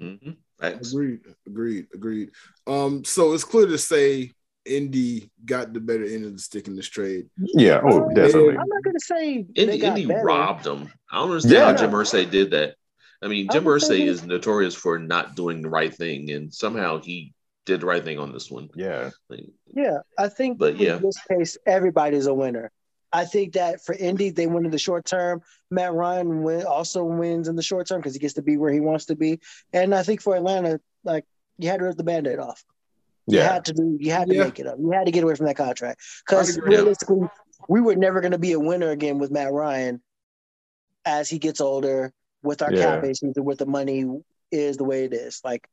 [SPEAKER 3] Mhm.
[SPEAKER 1] Agreed. Agreed. Agreed. Um, so it's clear to say Indy got the better end of the stick in this trade.
[SPEAKER 4] Yeah, oh,
[SPEAKER 2] Uh,
[SPEAKER 4] definitely.
[SPEAKER 2] I'm not gonna say
[SPEAKER 3] Indy,
[SPEAKER 2] they got
[SPEAKER 3] Indy robbed them. I don't understand
[SPEAKER 4] Yeah.
[SPEAKER 3] how Jim Irsay did that. I mean, Jim
[SPEAKER 2] would
[SPEAKER 3] Irsay is notorious for not doing the right thing, and somehow he did the right thing on this one.
[SPEAKER 4] Yeah,
[SPEAKER 3] Like,
[SPEAKER 2] Yeah, I think
[SPEAKER 3] But yeah.
[SPEAKER 2] in this case, everybody's a winner. I think that for Indy, they win in the short term. Matt Ryan win, also wins in the short term because he gets to be where he wants to be. And I think for Atlanta, like you had to rip the band-aid off. You had to do. You had to
[SPEAKER 1] Yeah.
[SPEAKER 2] make it up. You had to get away from that contract because realistically, we were never going to be a winner again with Matt Ryan as he gets older with our
[SPEAKER 4] Yeah.
[SPEAKER 2] cap issues and with the money is the way it is. Like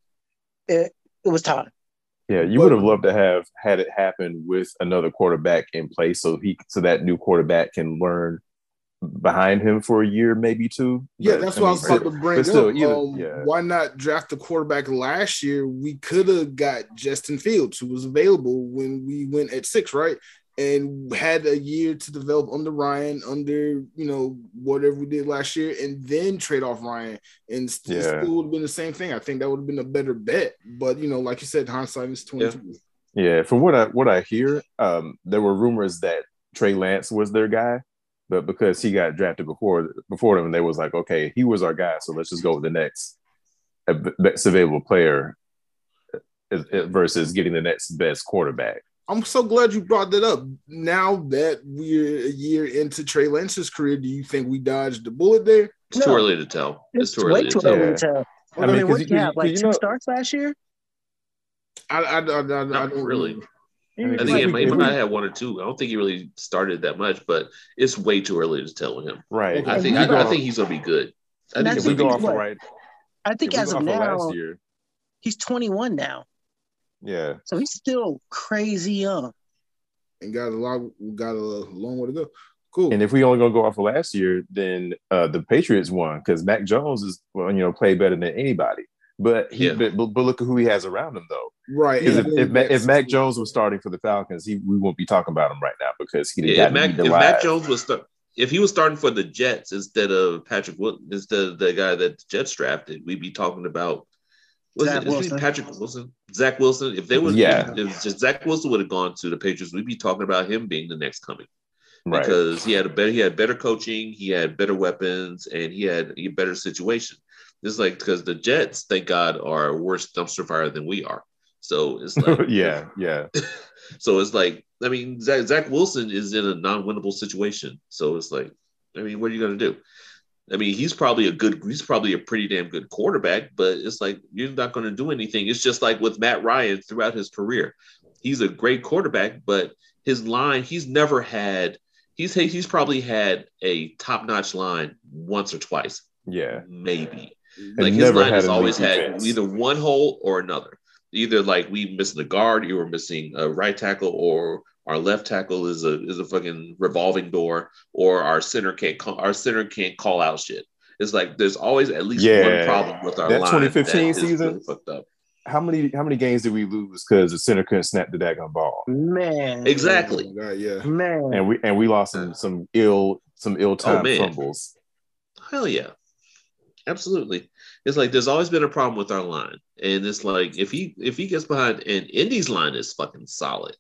[SPEAKER 2] it, it was time.
[SPEAKER 4] Yeah, you
[SPEAKER 1] But-
[SPEAKER 4] would have loved to have had it happen with another quarterback in place, so he so that new quarterback can learn behind him for a year, maybe two.
[SPEAKER 1] Yeah,
[SPEAKER 4] But,
[SPEAKER 1] that's
[SPEAKER 4] I
[SPEAKER 1] what I was about to bring
[SPEAKER 4] still,
[SPEAKER 1] up.
[SPEAKER 4] either-
[SPEAKER 1] um,
[SPEAKER 4] yeah.
[SPEAKER 1] Why not draft the quarterback last year? We could have got Justin Fields, who was available when we went at six, right? And had a year to develop under Ryan, under you know whatever we did last year, and then trade off Ryan, and st-
[SPEAKER 4] Yeah.
[SPEAKER 1] still would have been the same thing. I think that would have been a better bet. But you know, like you said, hindsight is twenty two.
[SPEAKER 4] Yeah, from what I what I hear, um, there were rumors that Trey Lance was their guy, but because he got drafted before before them, they was like, okay, he was our guy, so let's just go with the next uh, best available player uh, versus getting the next best quarterback.
[SPEAKER 1] I'm so glad you brought that up. Now that we're a year into Trey Lance's career, do you think we dodged the bullet there?
[SPEAKER 3] it's
[SPEAKER 2] No.
[SPEAKER 3] too early to tell. It's, too early
[SPEAKER 2] way
[SPEAKER 3] to
[SPEAKER 2] too
[SPEAKER 3] tell.
[SPEAKER 2] early
[SPEAKER 4] Yeah.
[SPEAKER 2] to tell.
[SPEAKER 4] I
[SPEAKER 2] I
[SPEAKER 4] mean,
[SPEAKER 2] mean,
[SPEAKER 4] 'cause
[SPEAKER 2] what
[SPEAKER 4] you-
[SPEAKER 2] did you have?
[SPEAKER 4] 'cause
[SPEAKER 2] Like
[SPEAKER 4] you
[SPEAKER 2] two
[SPEAKER 4] know-
[SPEAKER 2] starts last year?
[SPEAKER 1] I, I, I, I, I don't
[SPEAKER 3] really.
[SPEAKER 4] I mean,
[SPEAKER 3] I think
[SPEAKER 2] like-
[SPEAKER 3] he
[SPEAKER 4] if
[SPEAKER 3] might, might have one or two. I don't think he really started that much, but it's way too early to tell him.
[SPEAKER 4] Right.
[SPEAKER 1] Okay.
[SPEAKER 3] I think I, I think he's gonna be good. I think
[SPEAKER 2] that's
[SPEAKER 3] he's
[SPEAKER 4] if we
[SPEAKER 3] gonna
[SPEAKER 4] go
[SPEAKER 3] be
[SPEAKER 4] off
[SPEAKER 2] what-
[SPEAKER 4] right,
[SPEAKER 2] I think
[SPEAKER 4] if
[SPEAKER 2] as of now,
[SPEAKER 4] year,
[SPEAKER 2] he's 21 now.
[SPEAKER 4] Yeah,
[SPEAKER 2] So he's still crazy young.
[SPEAKER 1] and got a lot, got a long way to go. Cool.
[SPEAKER 4] And if we only gonna go off of last year, then uh, the Patriots won because Mac Jones is well, you know, played better than anybody. But he,
[SPEAKER 3] Yeah.
[SPEAKER 4] but, but, but look at who he has around him though.
[SPEAKER 1] right.
[SPEAKER 4] Because if,
[SPEAKER 1] then
[SPEAKER 4] if, Ma- if Mac Jones was starting for the Falcons, he we won't be talking about him right now because he
[SPEAKER 3] Yeah,
[SPEAKER 4] got
[SPEAKER 3] if Mac, if Mac Jones was start, if he was starting for the Jets instead of Patrick Wood, instead of the guy that the Jets drafted, we'd be talking about was
[SPEAKER 2] Zach
[SPEAKER 3] it
[SPEAKER 2] Wilson.
[SPEAKER 3] Patrick Wilson, Zach Wilson. If they would,
[SPEAKER 4] Yeah.
[SPEAKER 3] if, if Zach Wilson would have gone to the Patriots, we'd be talking about him being the next coming
[SPEAKER 4] right.
[SPEAKER 3] because he had a better, he had better coaching, he had better weapons, and he had a better situation. It's like because the Jets, thank God, are a worse dumpster fire than we are. So it's like
[SPEAKER 4] yeah, yeah,
[SPEAKER 3] so it's like, I mean, Zach, Zach Wilson is in a non-winnable situation. So it's like, I mean, what are you going to do? I mean, he's probably a good, he's probably a pretty damn good quarterback, but it's like you're not going to do anything. It's just like with Matt Ryan throughout his career. He's a great quarterback, but his line, he's never had. He's he's probably had a top-notch line once or twice,
[SPEAKER 4] yeah.
[SPEAKER 3] maybe
[SPEAKER 4] And
[SPEAKER 3] like his line has always
[SPEAKER 4] elite
[SPEAKER 3] had
[SPEAKER 4] defense.
[SPEAKER 3] either one hole or another. Either like we missing a guard, you were missing a right tackle, or our left tackle is a is a fucking revolving door, or our center can't call, our center can't call out shit. It's like there's always at least
[SPEAKER 4] Yeah.
[SPEAKER 3] one problem with our
[SPEAKER 4] That
[SPEAKER 3] line
[SPEAKER 4] 2015
[SPEAKER 3] that is
[SPEAKER 4] season?
[SPEAKER 3] really fucked up.
[SPEAKER 4] How many how many games did we lose because the center couldn't snap the daggone ball?
[SPEAKER 2] Man.
[SPEAKER 3] Exactly.
[SPEAKER 1] Oh God, yeah.
[SPEAKER 2] Man.
[SPEAKER 4] And we and we lost some some ill some ill oh, timed
[SPEAKER 3] Oh,
[SPEAKER 4] fumbles.
[SPEAKER 3] Hell yeah. Absolutely. It's like there's always been a problem with our line. And it's like if he if he gets behind and Indy's line is fucking solid.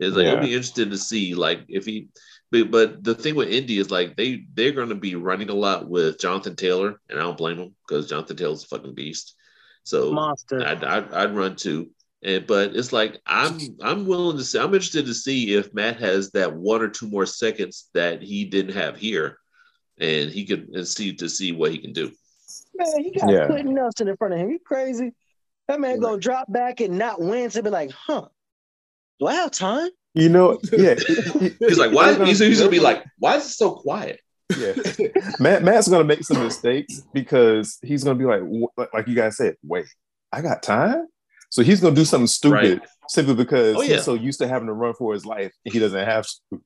[SPEAKER 3] It's like
[SPEAKER 4] Yeah.
[SPEAKER 3] it'll be interesting to see like if he but, but the thing with Indy is like they they're gonna be running a lot with Jonathan Taylor, and I don't blame him because Jonathan Taylor's a fucking beast. So
[SPEAKER 2] Monster.
[SPEAKER 3] I'd, I'd, I'd run too. And but it's like I'm I'm willing to see I'm interested to see if Matt has that one or two more seconds that he didn't have here, and he could and see to see what he can do.
[SPEAKER 2] Man, you got
[SPEAKER 4] Yeah.
[SPEAKER 2] Quenton Nelson in front of him. You crazy? That man gonna drop back and not win to be like, huh? Do I have time?
[SPEAKER 4] You know, yeah.
[SPEAKER 3] He's like, why? He's, he's gonna be like, why is it so quiet?
[SPEAKER 4] yeah. Matt Matt's gonna make some mistakes because he's gonna be like, like- like you guys said, wait, I got time. So he's gonna do something stupid
[SPEAKER 3] Right.
[SPEAKER 4] simply because
[SPEAKER 3] Oh, yeah.
[SPEAKER 4] he's so used to having to run for his life, he doesn't have to.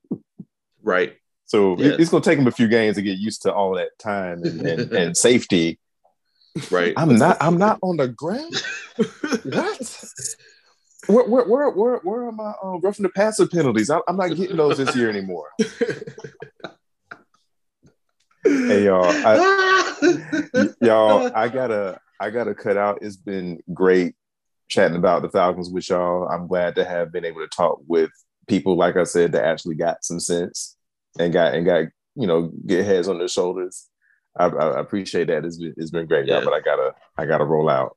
[SPEAKER 3] Right.
[SPEAKER 4] So it- it's gonna take him a few games to get used to all that time and, and, and safety.
[SPEAKER 3] Right.
[SPEAKER 4] I'm not. I'm not on the ground. What? Where, where, where, where, where are my uh, roughing the passer penalties? I, I'm not getting those this year anymore. Hey y'all, I, y'all, I gotta, I gotta cut out. It's been great chatting about the Falcons with y'all. I'm glad to have been able to talk with people, like I said, that actually got some sense and got and got you know get heads on their shoulders. I, I I appreciate that. It's been, it's been great, y'all. But I gotta, I gotta roll out.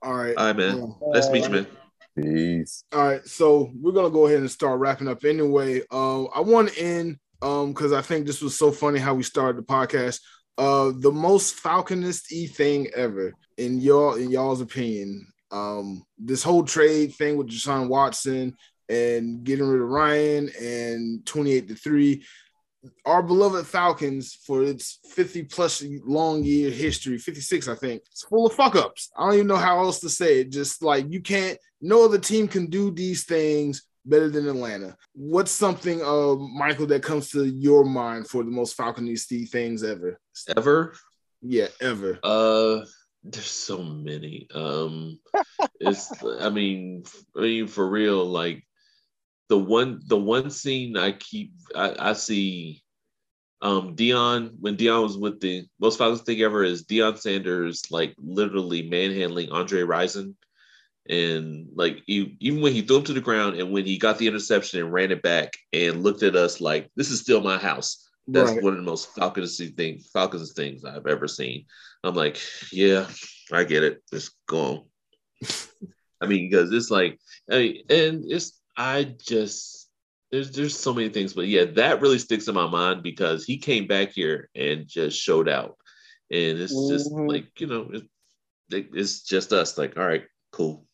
[SPEAKER 1] All right.
[SPEAKER 3] All right, man.
[SPEAKER 1] Um,
[SPEAKER 3] Nice to meet you, man.
[SPEAKER 4] Peace.
[SPEAKER 1] All right, so we're gonna go ahead and start wrapping up anyway. Um, I want to end um because I think this was so funny how we started the podcast. Uh, the most Falconist e thing ever in y'all in y'all's opinion. Um, this whole trade thing with Deshaun Watson and getting rid of Ryan and twenty eight to three. Our beloved Falcons, for its 50 plus long year history, 56, I think, it's full of fuck ups. I don't even know how else to say it. Just like you can't no other team can do these things better than Atlanta. What's something, uh, Michael, that comes to your mind for the most Falconisty things ever?
[SPEAKER 3] Ever?
[SPEAKER 1] Yeah, ever.
[SPEAKER 3] Uh, there's so many. Um, it's. I mean, I mean, for real. Like the one, the one scene I keep, I, I see. Um, Deion when Deion was with the most Falcons thing ever is Deion Sanders like literally manhandling Andre Rison, and like he, even when he threw him to the ground and when he got the interception and ran it back and looked at us like this is still my house. That's
[SPEAKER 1] Right.
[SPEAKER 3] one of the most Falcons thing, Falcons things I've ever seen. I'm like, yeah, I get it. Just go on. I mean, because it's like, I mean, and it's I just there's there's so many things, but yeah, that really sticks in my mind because he came back here and just showed out, and it's just
[SPEAKER 2] Mhm.
[SPEAKER 3] like you know, it, it- it's just us. Like, all right, cool.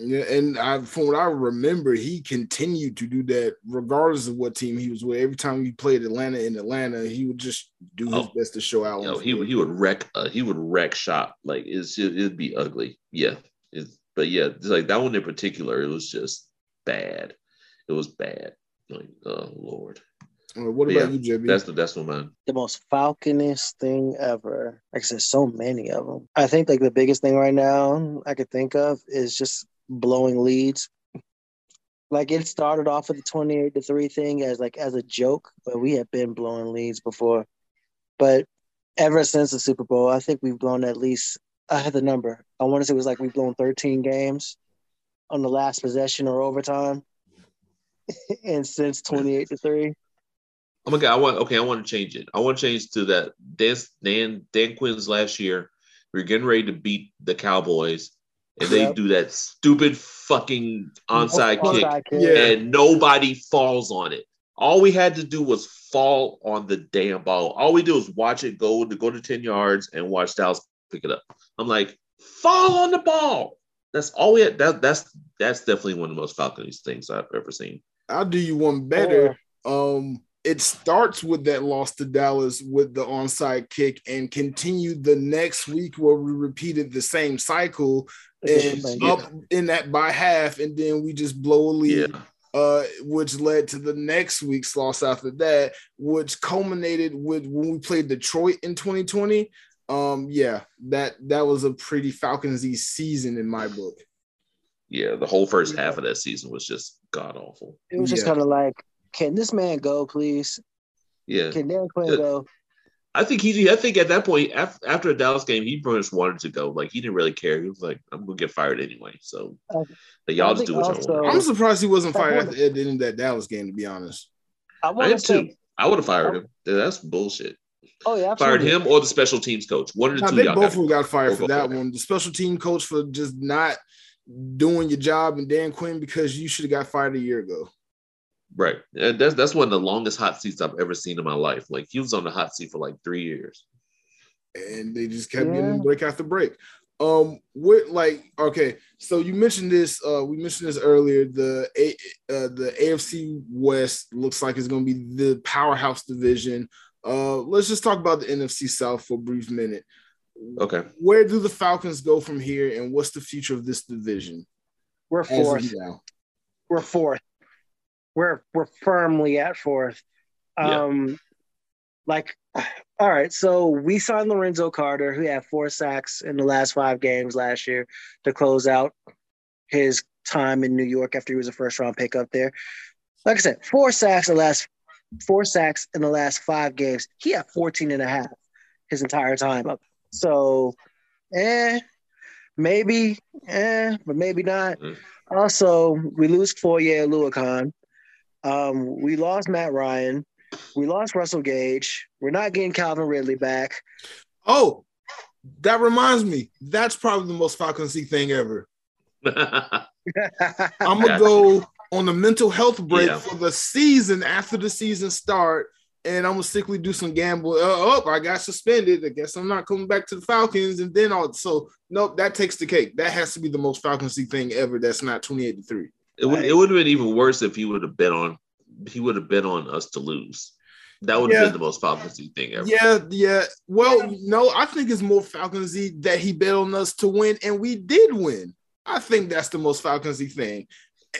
[SPEAKER 1] Yeah, and I, from what I remember, he continued to do that regardless of what team he was with. Every time he played Atlanta in Atlanta, he would just do his
[SPEAKER 3] Oh.
[SPEAKER 1] best to show out.
[SPEAKER 3] You know, he would he would wreck uh, he would wreck shop like it's just, it'd be ugly. Yeah, it's, but yeah, it's like that one in particular, it was just bad. It was bad. Like, oh Lord.
[SPEAKER 1] Uh, what
[SPEAKER 3] But
[SPEAKER 1] about
[SPEAKER 3] yeah,
[SPEAKER 1] you, JB?
[SPEAKER 3] That's the that's what mine.
[SPEAKER 2] The most falconist thing ever. Like I said, so many of them. I think like the biggest thing right now I could think of is just blowing leads. Like it started off with the twenty-eight to three thing as like as a joke, but we have been blowing leads before. But ever since the Super Bowl, I think we've blown at least. I had the number. I want to say it was like we've blown thirteen games on the last possession or overtime, and since twenty-eight to three.
[SPEAKER 3] Oh my god, I want okay, I want to change it. I want to change to that Dan Dan Dan Quinn's last year. We're getting ready to beat the Cowboys, and they
[SPEAKER 2] Yep.
[SPEAKER 3] do that stupid fucking onside kick,
[SPEAKER 2] Onside kick.
[SPEAKER 1] Yeah.
[SPEAKER 3] and nobody falls on it. All we had to do was fall on the damn ball. All we do is watch it go to go to 10 yards and watch Dallas pick it up. I'm like, fall on the ball. That's all we had. That, that's that's definitely one of the most Falcons things I've ever seen.
[SPEAKER 1] I'll do you one better. Um, it starts with that loss to Dallas with the onside kick and continued the next week where we repeated the same cycle and
[SPEAKER 3] Yeah.
[SPEAKER 1] up in that by half, and then we just blow a lead.
[SPEAKER 3] Yeah.
[SPEAKER 1] uh, which led to the next week's loss after that, which culminated with when we played Detroit in 2020. Um, yeah, that that was a pretty Falconsy season in my book.
[SPEAKER 3] Yeah, the whole first half of that season was just god awful.
[SPEAKER 2] It was just
[SPEAKER 1] Yeah.
[SPEAKER 2] kind of like, can this man go, please?
[SPEAKER 3] Yeah,
[SPEAKER 2] Can Dan Quinn
[SPEAKER 3] Yeah.
[SPEAKER 2] go?
[SPEAKER 3] I think he. I think at that point, after, after the Dallas game, he pretty much wanted to go. Like he didn't really care. He was like, "I'm gonna get fired anyway." So,
[SPEAKER 2] uh,
[SPEAKER 3] like, y'all just do what
[SPEAKER 2] also, y'all
[SPEAKER 3] want.
[SPEAKER 1] I'm surprised he wasn't fired
[SPEAKER 2] wanna-
[SPEAKER 1] at the, end of that Dallas game, to be honest.
[SPEAKER 2] I
[SPEAKER 3] I am
[SPEAKER 2] say,
[SPEAKER 3] too. I would have fired him. That's bullshit.
[SPEAKER 2] Oh yeah,
[SPEAKER 3] Fired him or the special teams coach. One of the
[SPEAKER 1] Nah,
[SPEAKER 3] two.
[SPEAKER 1] they
[SPEAKER 3] y'all
[SPEAKER 1] both
[SPEAKER 3] got.
[SPEAKER 1] of them got fired for that one. The special team coach for just not doing your job, and Dan Quinn because you should have got fired a year ago.
[SPEAKER 3] Right. And that's that's one of the longest hot seats I've ever seen in my life. Like he was on the hot seat for like three years.
[SPEAKER 1] and they just kept
[SPEAKER 2] Yeah.
[SPEAKER 1] getting break after break. Um, what like okay, so you mentioned this. Uh, we mentioned this earlier. The A, uh, the AFC West looks like it's going to be the powerhouse division. Uh, let's just talk about the NFC South for a brief minute.
[SPEAKER 3] Okay.
[SPEAKER 1] Where do the Falcons go from here, and what's the future of this division
[SPEAKER 2] We're fourth.
[SPEAKER 1] now?
[SPEAKER 2] We're fourth. We're we're firmly at fourth.
[SPEAKER 3] Yeah.
[SPEAKER 2] Um, like, all right. So we signed Lorenzo Carter, who had four sacks in the last five games last year to close out his time in New York after he was a first round pick up there. Like I said, four sacks the last four sacks in the last five games. He had 14 and a half his entire time up. So, eh, maybe, eh, but maybe not.
[SPEAKER 3] Mm.
[SPEAKER 2] Also, we lose Foye Oluokun. Um, we lost Matt Ryan. We lost Russell Gage. We're not getting Calvin Ridley back.
[SPEAKER 1] Oh, that reminds me. That's probably the most Falconsy thing ever. I'm gonna go on the mental health break
[SPEAKER 3] Yeah.
[SPEAKER 1] for the season after the season start, and I'm gonna sickly do some gamble. Uh, oh, I got suspended. I guess I'm not coming back to the Falcons, and then all. So nope, that takes the cake. That has to be the most Falconsy thing ever. That's not 28 to three.
[SPEAKER 3] it would it would have been even worse if he would have bet on he would have bet on us to lose. That would have
[SPEAKER 1] Yeah.
[SPEAKER 3] been the most Falconsy thing ever.
[SPEAKER 1] Yeah, yeah. Well, no, I think it's more Falconsy that he bet on us to win, and we did win. I think that's the most Falconsy thing.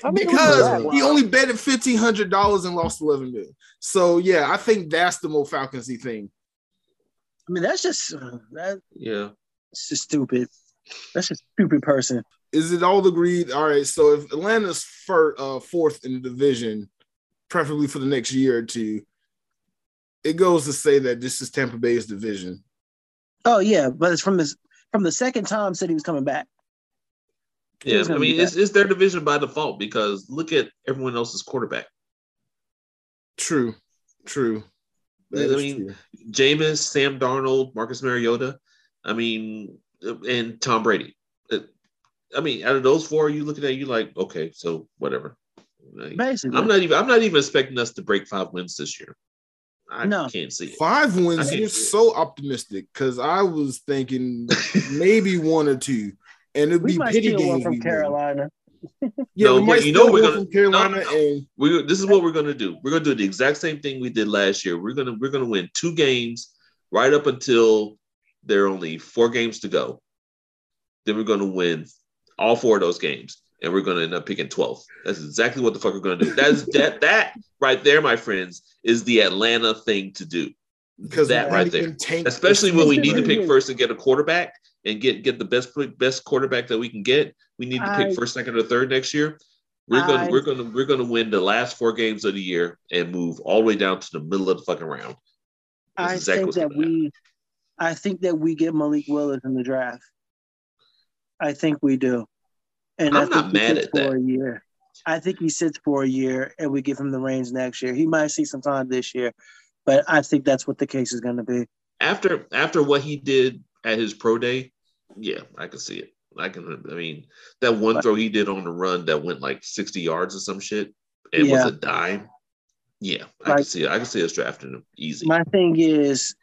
[SPEAKER 2] I mean, it was
[SPEAKER 1] because he only betted fifteen hundred dollars and lost eleven million. So yeah, I think that's the most Falconsy thing.
[SPEAKER 2] I mean, that's just uh, that's
[SPEAKER 3] Yeah.
[SPEAKER 2] just stupid. That's a stupid person.
[SPEAKER 1] Is it all agreed? All right. So if Atlanta's for, uh, fourth in the division, preferably for the next year or two, it goes to say that this is Tampa Bay's division.
[SPEAKER 2] Oh yeah, but it's from this from the second Tom said he was coming back. He
[SPEAKER 3] Yeah. I mean, it's, it's their division by default because look at everyone else's quarterback.
[SPEAKER 1] True. True. That
[SPEAKER 3] I mean,
[SPEAKER 1] true.
[SPEAKER 3] Jameis, Sam Darnold, Marcus Mariota. I mean, and Tom Brady. Uh, I mean, out of those four, you looking at you like, okay, so whatever. Like,
[SPEAKER 2] Basically,
[SPEAKER 3] I'm not even. I'm not even expecting us to break five wins this year. I
[SPEAKER 2] No.
[SPEAKER 3] can't see it.
[SPEAKER 1] Five wins. You're
[SPEAKER 3] see it.
[SPEAKER 1] so optimistic because I was thinking maybe one or two, and it'd
[SPEAKER 2] we
[SPEAKER 1] be
[SPEAKER 2] might
[SPEAKER 1] pity
[SPEAKER 2] steal
[SPEAKER 1] games.
[SPEAKER 2] one from. Carolina.
[SPEAKER 1] Yeah,
[SPEAKER 3] No,
[SPEAKER 1] we
[SPEAKER 3] but
[SPEAKER 1] might
[SPEAKER 3] you know we're gonna-
[SPEAKER 1] from Carolina,
[SPEAKER 3] no, no,
[SPEAKER 1] and
[SPEAKER 3] We this is what we're gonna do. We're gonna do the exact same thing we did last year. We're gonna we're gonna win two games right up until there are only four games to go. Then we're gonna win all four of those games, and we're going to end up picking 12th. That's exactly what the fuck we're going to do. That's that that right there, my friends, is the Atlanta thing to do.
[SPEAKER 1] Because
[SPEAKER 3] that
[SPEAKER 1] we
[SPEAKER 3] right there.
[SPEAKER 1] even
[SPEAKER 3] Especially when we need to pick first and get a quarterback and get get the best best quarterback that we can get. We need to
[SPEAKER 2] I-
[SPEAKER 3] pick first, second, or third next year. We're gonna
[SPEAKER 2] I-
[SPEAKER 3] we're gonna we're gonna win the last four games of the year and move all the way down to the middle of the fucking round. That's
[SPEAKER 2] I
[SPEAKER 3] exactly
[SPEAKER 2] think that
[SPEAKER 3] happen.
[SPEAKER 2] we, I think that we get Malik Willis in the draft. I think we do, and I
[SPEAKER 3] I'm
[SPEAKER 2] think
[SPEAKER 3] not mad at
[SPEAKER 2] for
[SPEAKER 3] that.
[SPEAKER 2] a year. I think he sits for a year, and we give him the reins next year. He might see some time this year, but I think that's what the case is going to be.
[SPEAKER 3] after after what he did at his pro day, yeah, I can see it. I can. I mean, that one
[SPEAKER 2] But-
[SPEAKER 3] throw he did on the run that went like sixty yards or some shit, and
[SPEAKER 2] Yeah.
[SPEAKER 3] was a dime. Yeah, I can see it. I can see us drafting him easy.
[SPEAKER 2] My thing is,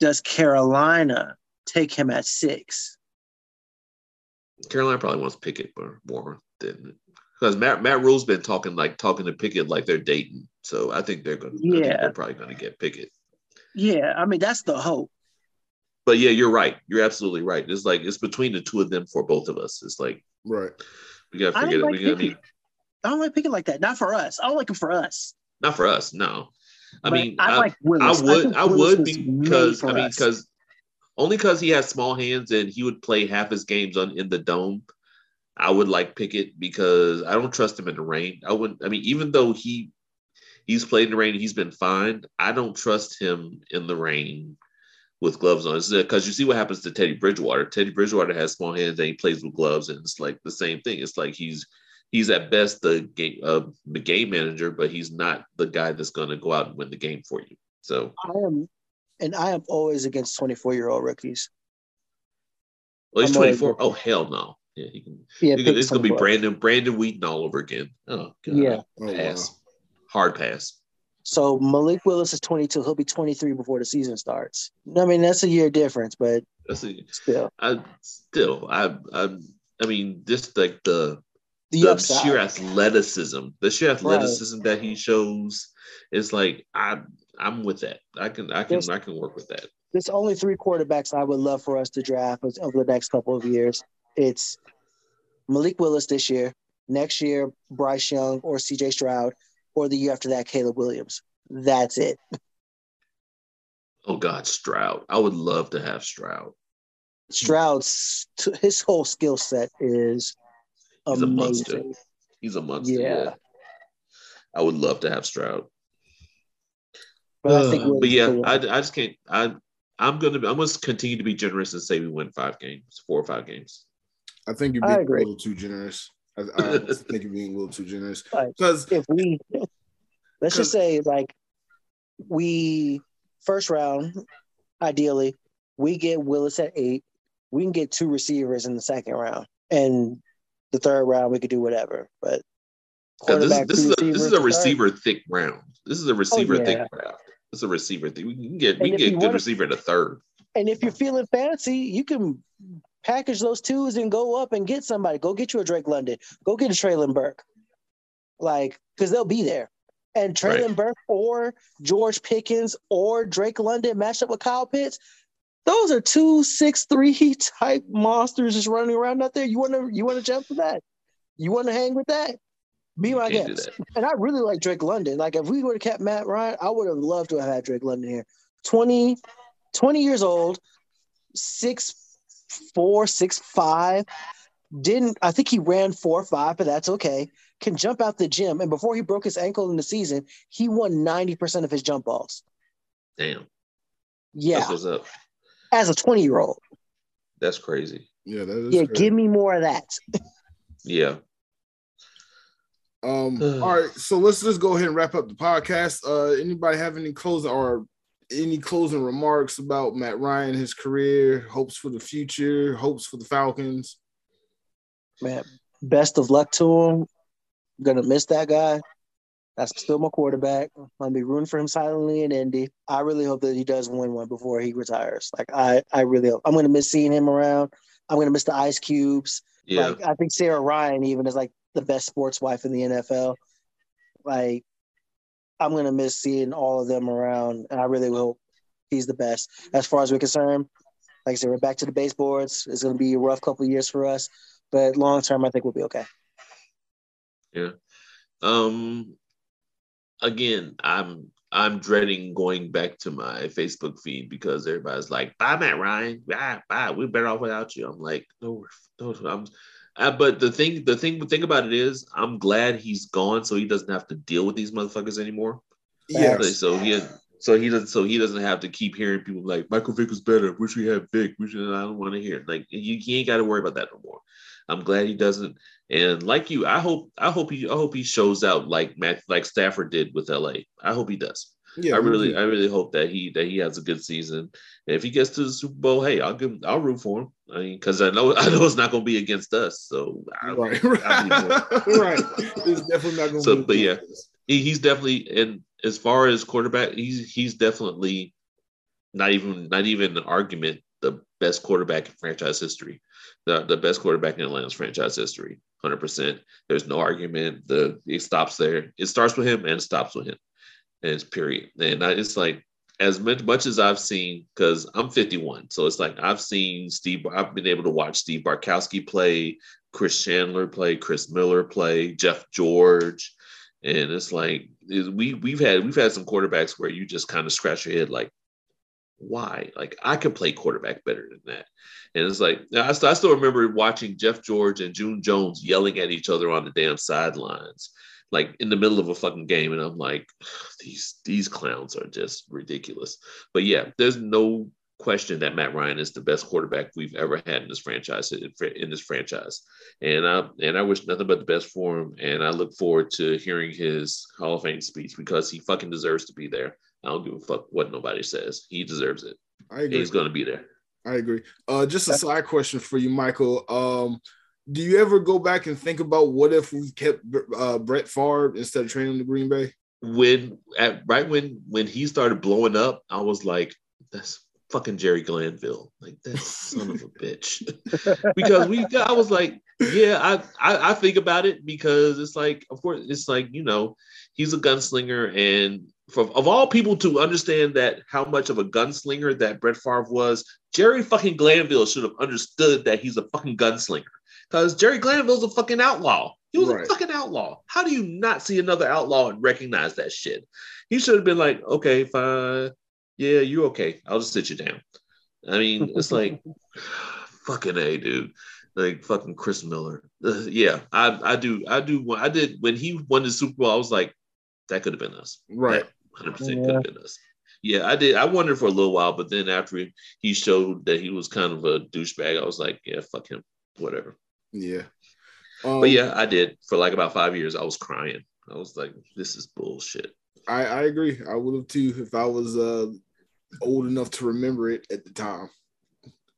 [SPEAKER 2] does Carolina take him at six?
[SPEAKER 3] Carolina probably wants Pickett more, more than because Matt Matt Rhule's been talking like talking to Pickett like they're dating. So I think they're going. to
[SPEAKER 2] Yeah.
[SPEAKER 3] they're probably going to get Pickett.
[SPEAKER 2] Yeah, I mean that's the hope.
[SPEAKER 3] But yeah, you're right. You're absolutely right. It's like it's between the two of them for both of us. It's like
[SPEAKER 1] Right.
[SPEAKER 3] we got to
[SPEAKER 2] I don't
[SPEAKER 3] it.
[SPEAKER 2] like
[SPEAKER 3] We got. I mean,
[SPEAKER 2] Pickett. I don't like picking like that. Not for us. I don't like him for us.
[SPEAKER 3] not for us. No. I
[SPEAKER 2] But
[SPEAKER 3] mean,
[SPEAKER 2] I, like
[SPEAKER 3] I would,
[SPEAKER 2] think
[SPEAKER 3] I, would because I mean, because only because he has small hands and he would play half his games on in the dome. I would like Pickett because I don't trust him in the rain. I wouldn't. I mean, even though he he's played in the rain, he's been fine. I don't trust him in the rain with gloves on. Because you see what happens to Teddy Bridgewater. Teddy Bridgewater has small hands and he plays with gloves, and it's like the same thing. It's like he's he's at best the game uh, the game manager, but he's not the guy that's going to go out and win the game for you. So
[SPEAKER 2] I am, and I am always against twenty-four-year-old rookies.
[SPEAKER 3] well, he's 24. Oh hell no. Yeah, he can.
[SPEAKER 2] Yeah,
[SPEAKER 3] he can- it's gonna be Brandon Brandon Weeden all over again. Oh god.
[SPEAKER 2] Yeah.
[SPEAKER 1] Oh,
[SPEAKER 3] Pass. Hard pass.
[SPEAKER 2] So Malik Willis is twenty-two. He'll be twenty-three before the season starts. I mean, that's a year difference, but
[SPEAKER 3] That's a,
[SPEAKER 2] still,
[SPEAKER 3] I still I I I mean just like the
[SPEAKER 2] the,
[SPEAKER 3] the sheer athleticism, the sheer athleticism that he shows is like I I'm with that. I can I can
[SPEAKER 2] Yes.
[SPEAKER 3] I can work with that.
[SPEAKER 2] There's only three quarterbacks I would love for us to draft over the next couple of years. It's Malik Willis this year, next year Bryce Young or C.J. Stroud, or the year after that Caleb Williams. That's it.
[SPEAKER 3] Oh God, Stroud. I would love to have Stroud.
[SPEAKER 2] Stroud's his whole skill set is
[SPEAKER 3] He's a monster. He's a monster.
[SPEAKER 2] Yeah.
[SPEAKER 3] Yeah. I would love to have Stroud.
[SPEAKER 2] But I think
[SPEAKER 3] Uh, but yeah. I, I just can't. I I'm gonna I'm gonna continue to be generous and say we win five games, four or five games.
[SPEAKER 1] I think you're
[SPEAKER 2] I
[SPEAKER 1] being a little too generous. I, I think you're being a little too generous because
[SPEAKER 2] if we let's just say like we first round ideally we get willis at eight we can get two receivers in the second round and the third round we could do whatever but
[SPEAKER 3] Yeah, this,
[SPEAKER 2] quarterback
[SPEAKER 3] this is a this is
[SPEAKER 2] receivers,
[SPEAKER 3] a
[SPEAKER 2] third. Oh,
[SPEAKER 3] receiver thick round. This is a receiver
[SPEAKER 2] yeah.
[SPEAKER 3] thick round. This is a receiver thick. We can get we can get good
[SPEAKER 2] wanna-
[SPEAKER 3] receiver in the third.
[SPEAKER 2] and if you're feeling fancy you can package those twos and go up and get somebody go get you a drake london go get a treylon burks like because they'll be there and Treylon
[SPEAKER 3] Right.
[SPEAKER 2] Burks or George Pickens or Drake London matched up with Kyle Pitts. Those are two six three type monsters just running around out there. You want to you want to jump for that? You want to hang with that? Be my guest. And I really like Drake London. Like if we would have kept Matt Ryan, I would have loved to have had Drake London here. 20, 20 years old, six four, six five. Didn't I think he ran four five, but that's okay. Can jump out the gym, and before he broke his ankle in the season, he won ninety percent of his jump balls.
[SPEAKER 3] Damn.
[SPEAKER 2] Yeah,
[SPEAKER 3] That's what's up.
[SPEAKER 2] as a twenty year old.
[SPEAKER 3] That's crazy.
[SPEAKER 1] yeah, that is
[SPEAKER 2] Yeah,
[SPEAKER 1] crazy.
[SPEAKER 2] give me more of that.
[SPEAKER 3] Yeah.
[SPEAKER 1] Um, all right, so let's just go ahead and wrap up the podcast. Uh, anybody have any closing or any closing remarks about Matt Ryan, his career, hopes for the future, hopes for the Falcons?
[SPEAKER 2] Man, best of luck to him. Gonna miss that guy. That's still my quarterback. I'm gonna be rooting for him silently in Indy. I really hope that he does win one before he retires. Like I, I really hope. I'm gonna miss seeing him around. I'm gonna miss the ice cubes.
[SPEAKER 3] Yeah.
[SPEAKER 2] Like I think Sarah Ryan even is like the best sports wife in the NFL. Like I'm gonna miss seeing all of them around, and I really hope he's the best. As far as we're concerned, like I said, we're back to the baseboards. It's gonna be a rough couple years for us, but long term, I think we'll be okay.
[SPEAKER 3] Yeah. Um. Again, I'm I'm dreading going back to my Facebook feed because everybody's like, "Bye, Matt Ryan. Bye, bye. We're better off without you." I'm like, no, no. I'm. Uh, but the thing, the thing, the thing about it is, I'm glad he's gone, so he doesn't have to deal with these motherfuckers anymore.
[SPEAKER 1] Yeah.
[SPEAKER 3] So he, so he doesn't, so he doesn't have to keep hearing people like Michael Vick was better. Wish we had Vick. We should. I don't want to hear. Like you, you ain't got to worry about that no more. I'm glad he doesn't. And like you, I hope, I hope he, I hope he shows out like Matt, like Stafford did with LA. I hope he does.
[SPEAKER 1] Yeah,
[SPEAKER 3] I really, I really hope that he that he has a good season. And if he gets to the Super Bowl, hey, I'll give, I'll root for him. I mean, because I know, I know it's not going to be against us. So I,
[SPEAKER 1] right, right. It's definitely not going to.
[SPEAKER 3] So, but yeah, he, he's definitely, and as far as quarterback, he's he's definitely not even not even an argument the best quarterback in franchise history, the the best quarterback in Atlanta's franchise history, hundred percent. There's no argument. The it stops there. It starts with him and stops with him. And period. And I, it's like as much, much as I've seen, because I'm 51, so it's like I've seen Steve. I've been able to watch Steve Bartkowski play, Chris Chandler play, Chris Miller play, Jeff George, and it's like we we've had we've had some quarterbacks where you just kind of scratch your head like, why? Like I could play quarterback better than that. And it's like I, I still remember watching Jeff George and June Jones yelling at each other on the damn sidelines like in the middle of a fucking game, and I'm like, these these clowns are just ridiculous. But yeah, there's no question that Matt Ryan is the best quarterback we've ever had in this franchise in this franchise, and I and I wish nothing but the best for him. And I look forward to hearing his Hall of Fame speech because he fucking deserves to be there. I don't give a fuck what nobody says. He deserves it.
[SPEAKER 1] I agree.
[SPEAKER 3] He's going to be there.
[SPEAKER 1] I agree. Uh, just a side question for you, Michael. Um, do you ever go back and think about what if we kept uh, Brett Favre instead of training the Green Bay?
[SPEAKER 3] When at right when when he started blowing up, I was like, "That's fucking Jerry Glanville, like that son of a bitch." because we, I was like, "Yeah, I, I I think about it because it's like, of course, it's like you know, he's a gunslinger, and for, of all people to understand that how much of a gunslinger that Brett Favre was, Jerry fucking Glanville should have understood that he's a fucking gunslinger because Jerry Glanville's a fucking outlaw. He was right. a fucking outlaw. How do you not see another outlaw and recognize that shit? He should have been like, okay, fine. Yeah, you're okay. I'll just sit you down. I mean, it's like, fucking A, dude. Like fucking Chris Miller. Uh, yeah, I, I do. I do. I did. When he won the Super Bowl, I was like, that could have been us.
[SPEAKER 1] Right.
[SPEAKER 3] That 100% yeah. could have been us. Yeah, I did. I wondered for a little while, but then after he showed that he was kind of a douchebag, I was like, yeah, fuck him. Whatever.
[SPEAKER 1] Yeah.
[SPEAKER 3] Um, but yeah, I did for like about five years. I was crying. I was like, this is bullshit.
[SPEAKER 1] I, I agree. I would have too if I was uh, old enough to remember it at the time.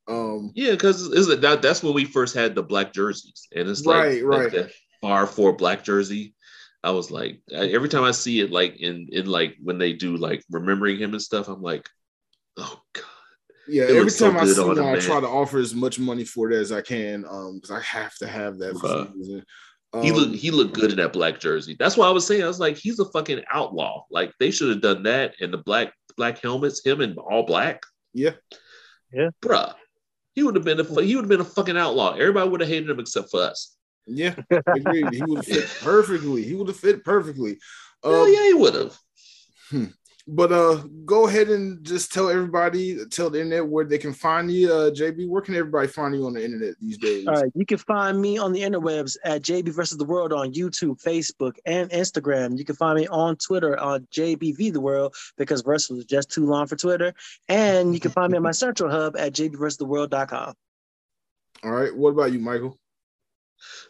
[SPEAKER 1] Um,
[SPEAKER 3] yeah, because that, that's when we first had the black jerseys, and it's like
[SPEAKER 1] right, right.
[SPEAKER 3] the R four black jersey. I was like, every time I see it, like in in like when they do like remembering him and stuff, I'm like, oh god,
[SPEAKER 1] yeah, it every time so I see one, I try to offer as much money for it as I can, um, because I have to have that for some.
[SPEAKER 3] Um, he looked he looked good in that black jersey. That's why I was saying I was like, he's a fucking outlaw. Like they should have done that and the black black helmets, him in all black.
[SPEAKER 1] Yeah,
[SPEAKER 2] yeah,
[SPEAKER 3] bruh. He would have been a he would have been a fucking outlaw. Everybody would have hated him except for us.
[SPEAKER 1] Yeah, I agree. he would have fit perfectly. He would have fit perfectly.
[SPEAKER 3] Um, yeah, he would have.
[SPEAKER 1] Hmm. But uh, go ahead and just tell everybody, tell the internet where they can find you. Uh, JB, where can everybody find you on the internet these days?
[SPEAKER 2] All right, you can find me on the interwebs at JB versus the World on YouTube, Facebook, and Instagram. You can find me on Twitter on JBV the World because versus was just too long for Twitter, and you can find me on my central hub at JBversusTheWorld.com.
[SPEAKER 1] All right, what about you, Michael?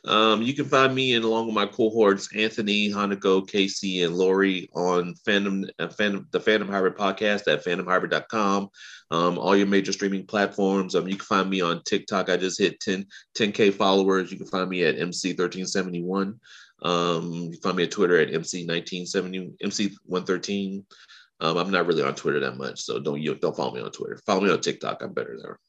[SPEAKER 3] Um, you can find me and along with my cohorts, Anthony, Hanako, Casey, and Lori on Fandom, uh, the Fandom Hybrid podcast at fandomhybrid.com. Um, all your major streaming platforms. Um, you can find me on TikTok. I just hit 10, 10K followers. You can find me at MC1371. Um, you can find me at Twitter at MC1970, MC113. Um, I'm not really on Twitter that much, so don't you don't follow me on Twitter. Follow me on TikTok. I'm better there.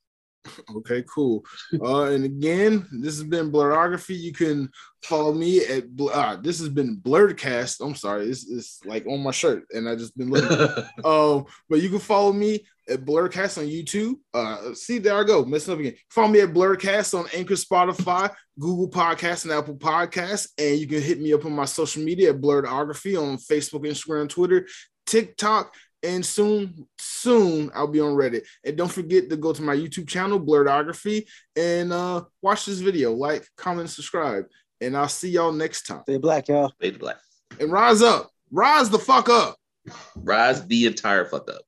[SPEAKER 1] Okay, cool. Uh, and again, this has been Blerdography. You can follow me at uh, this has been Blerdkast. I'm sorry, this is like on my shirt, and I just been looking. um, but you can follow me at Blerdkast on YouTube. Uh, see, there I go, messing up again. Follow me at Blerdkast on Anchor, Spotify, Google Podcasts, and Apple Podcasts. And you can hit me up on my social media at Blerdography on Facebook, Instagram, Twitter, TikTok, and soon, soon I'll be on Reddit. And don't forget to go to my YouTube channel, Blerdography, and uh, watch this video. Like, comment, subscribe. And I'll see y'all next time.
[SPEAKER 2] Stay black, y'all.
[SPEAKER 3] Stay black.
[SPEAKER 1] And rise up. Rise the fuck up.
[SPEAKER 3] Rise the entire fuck up.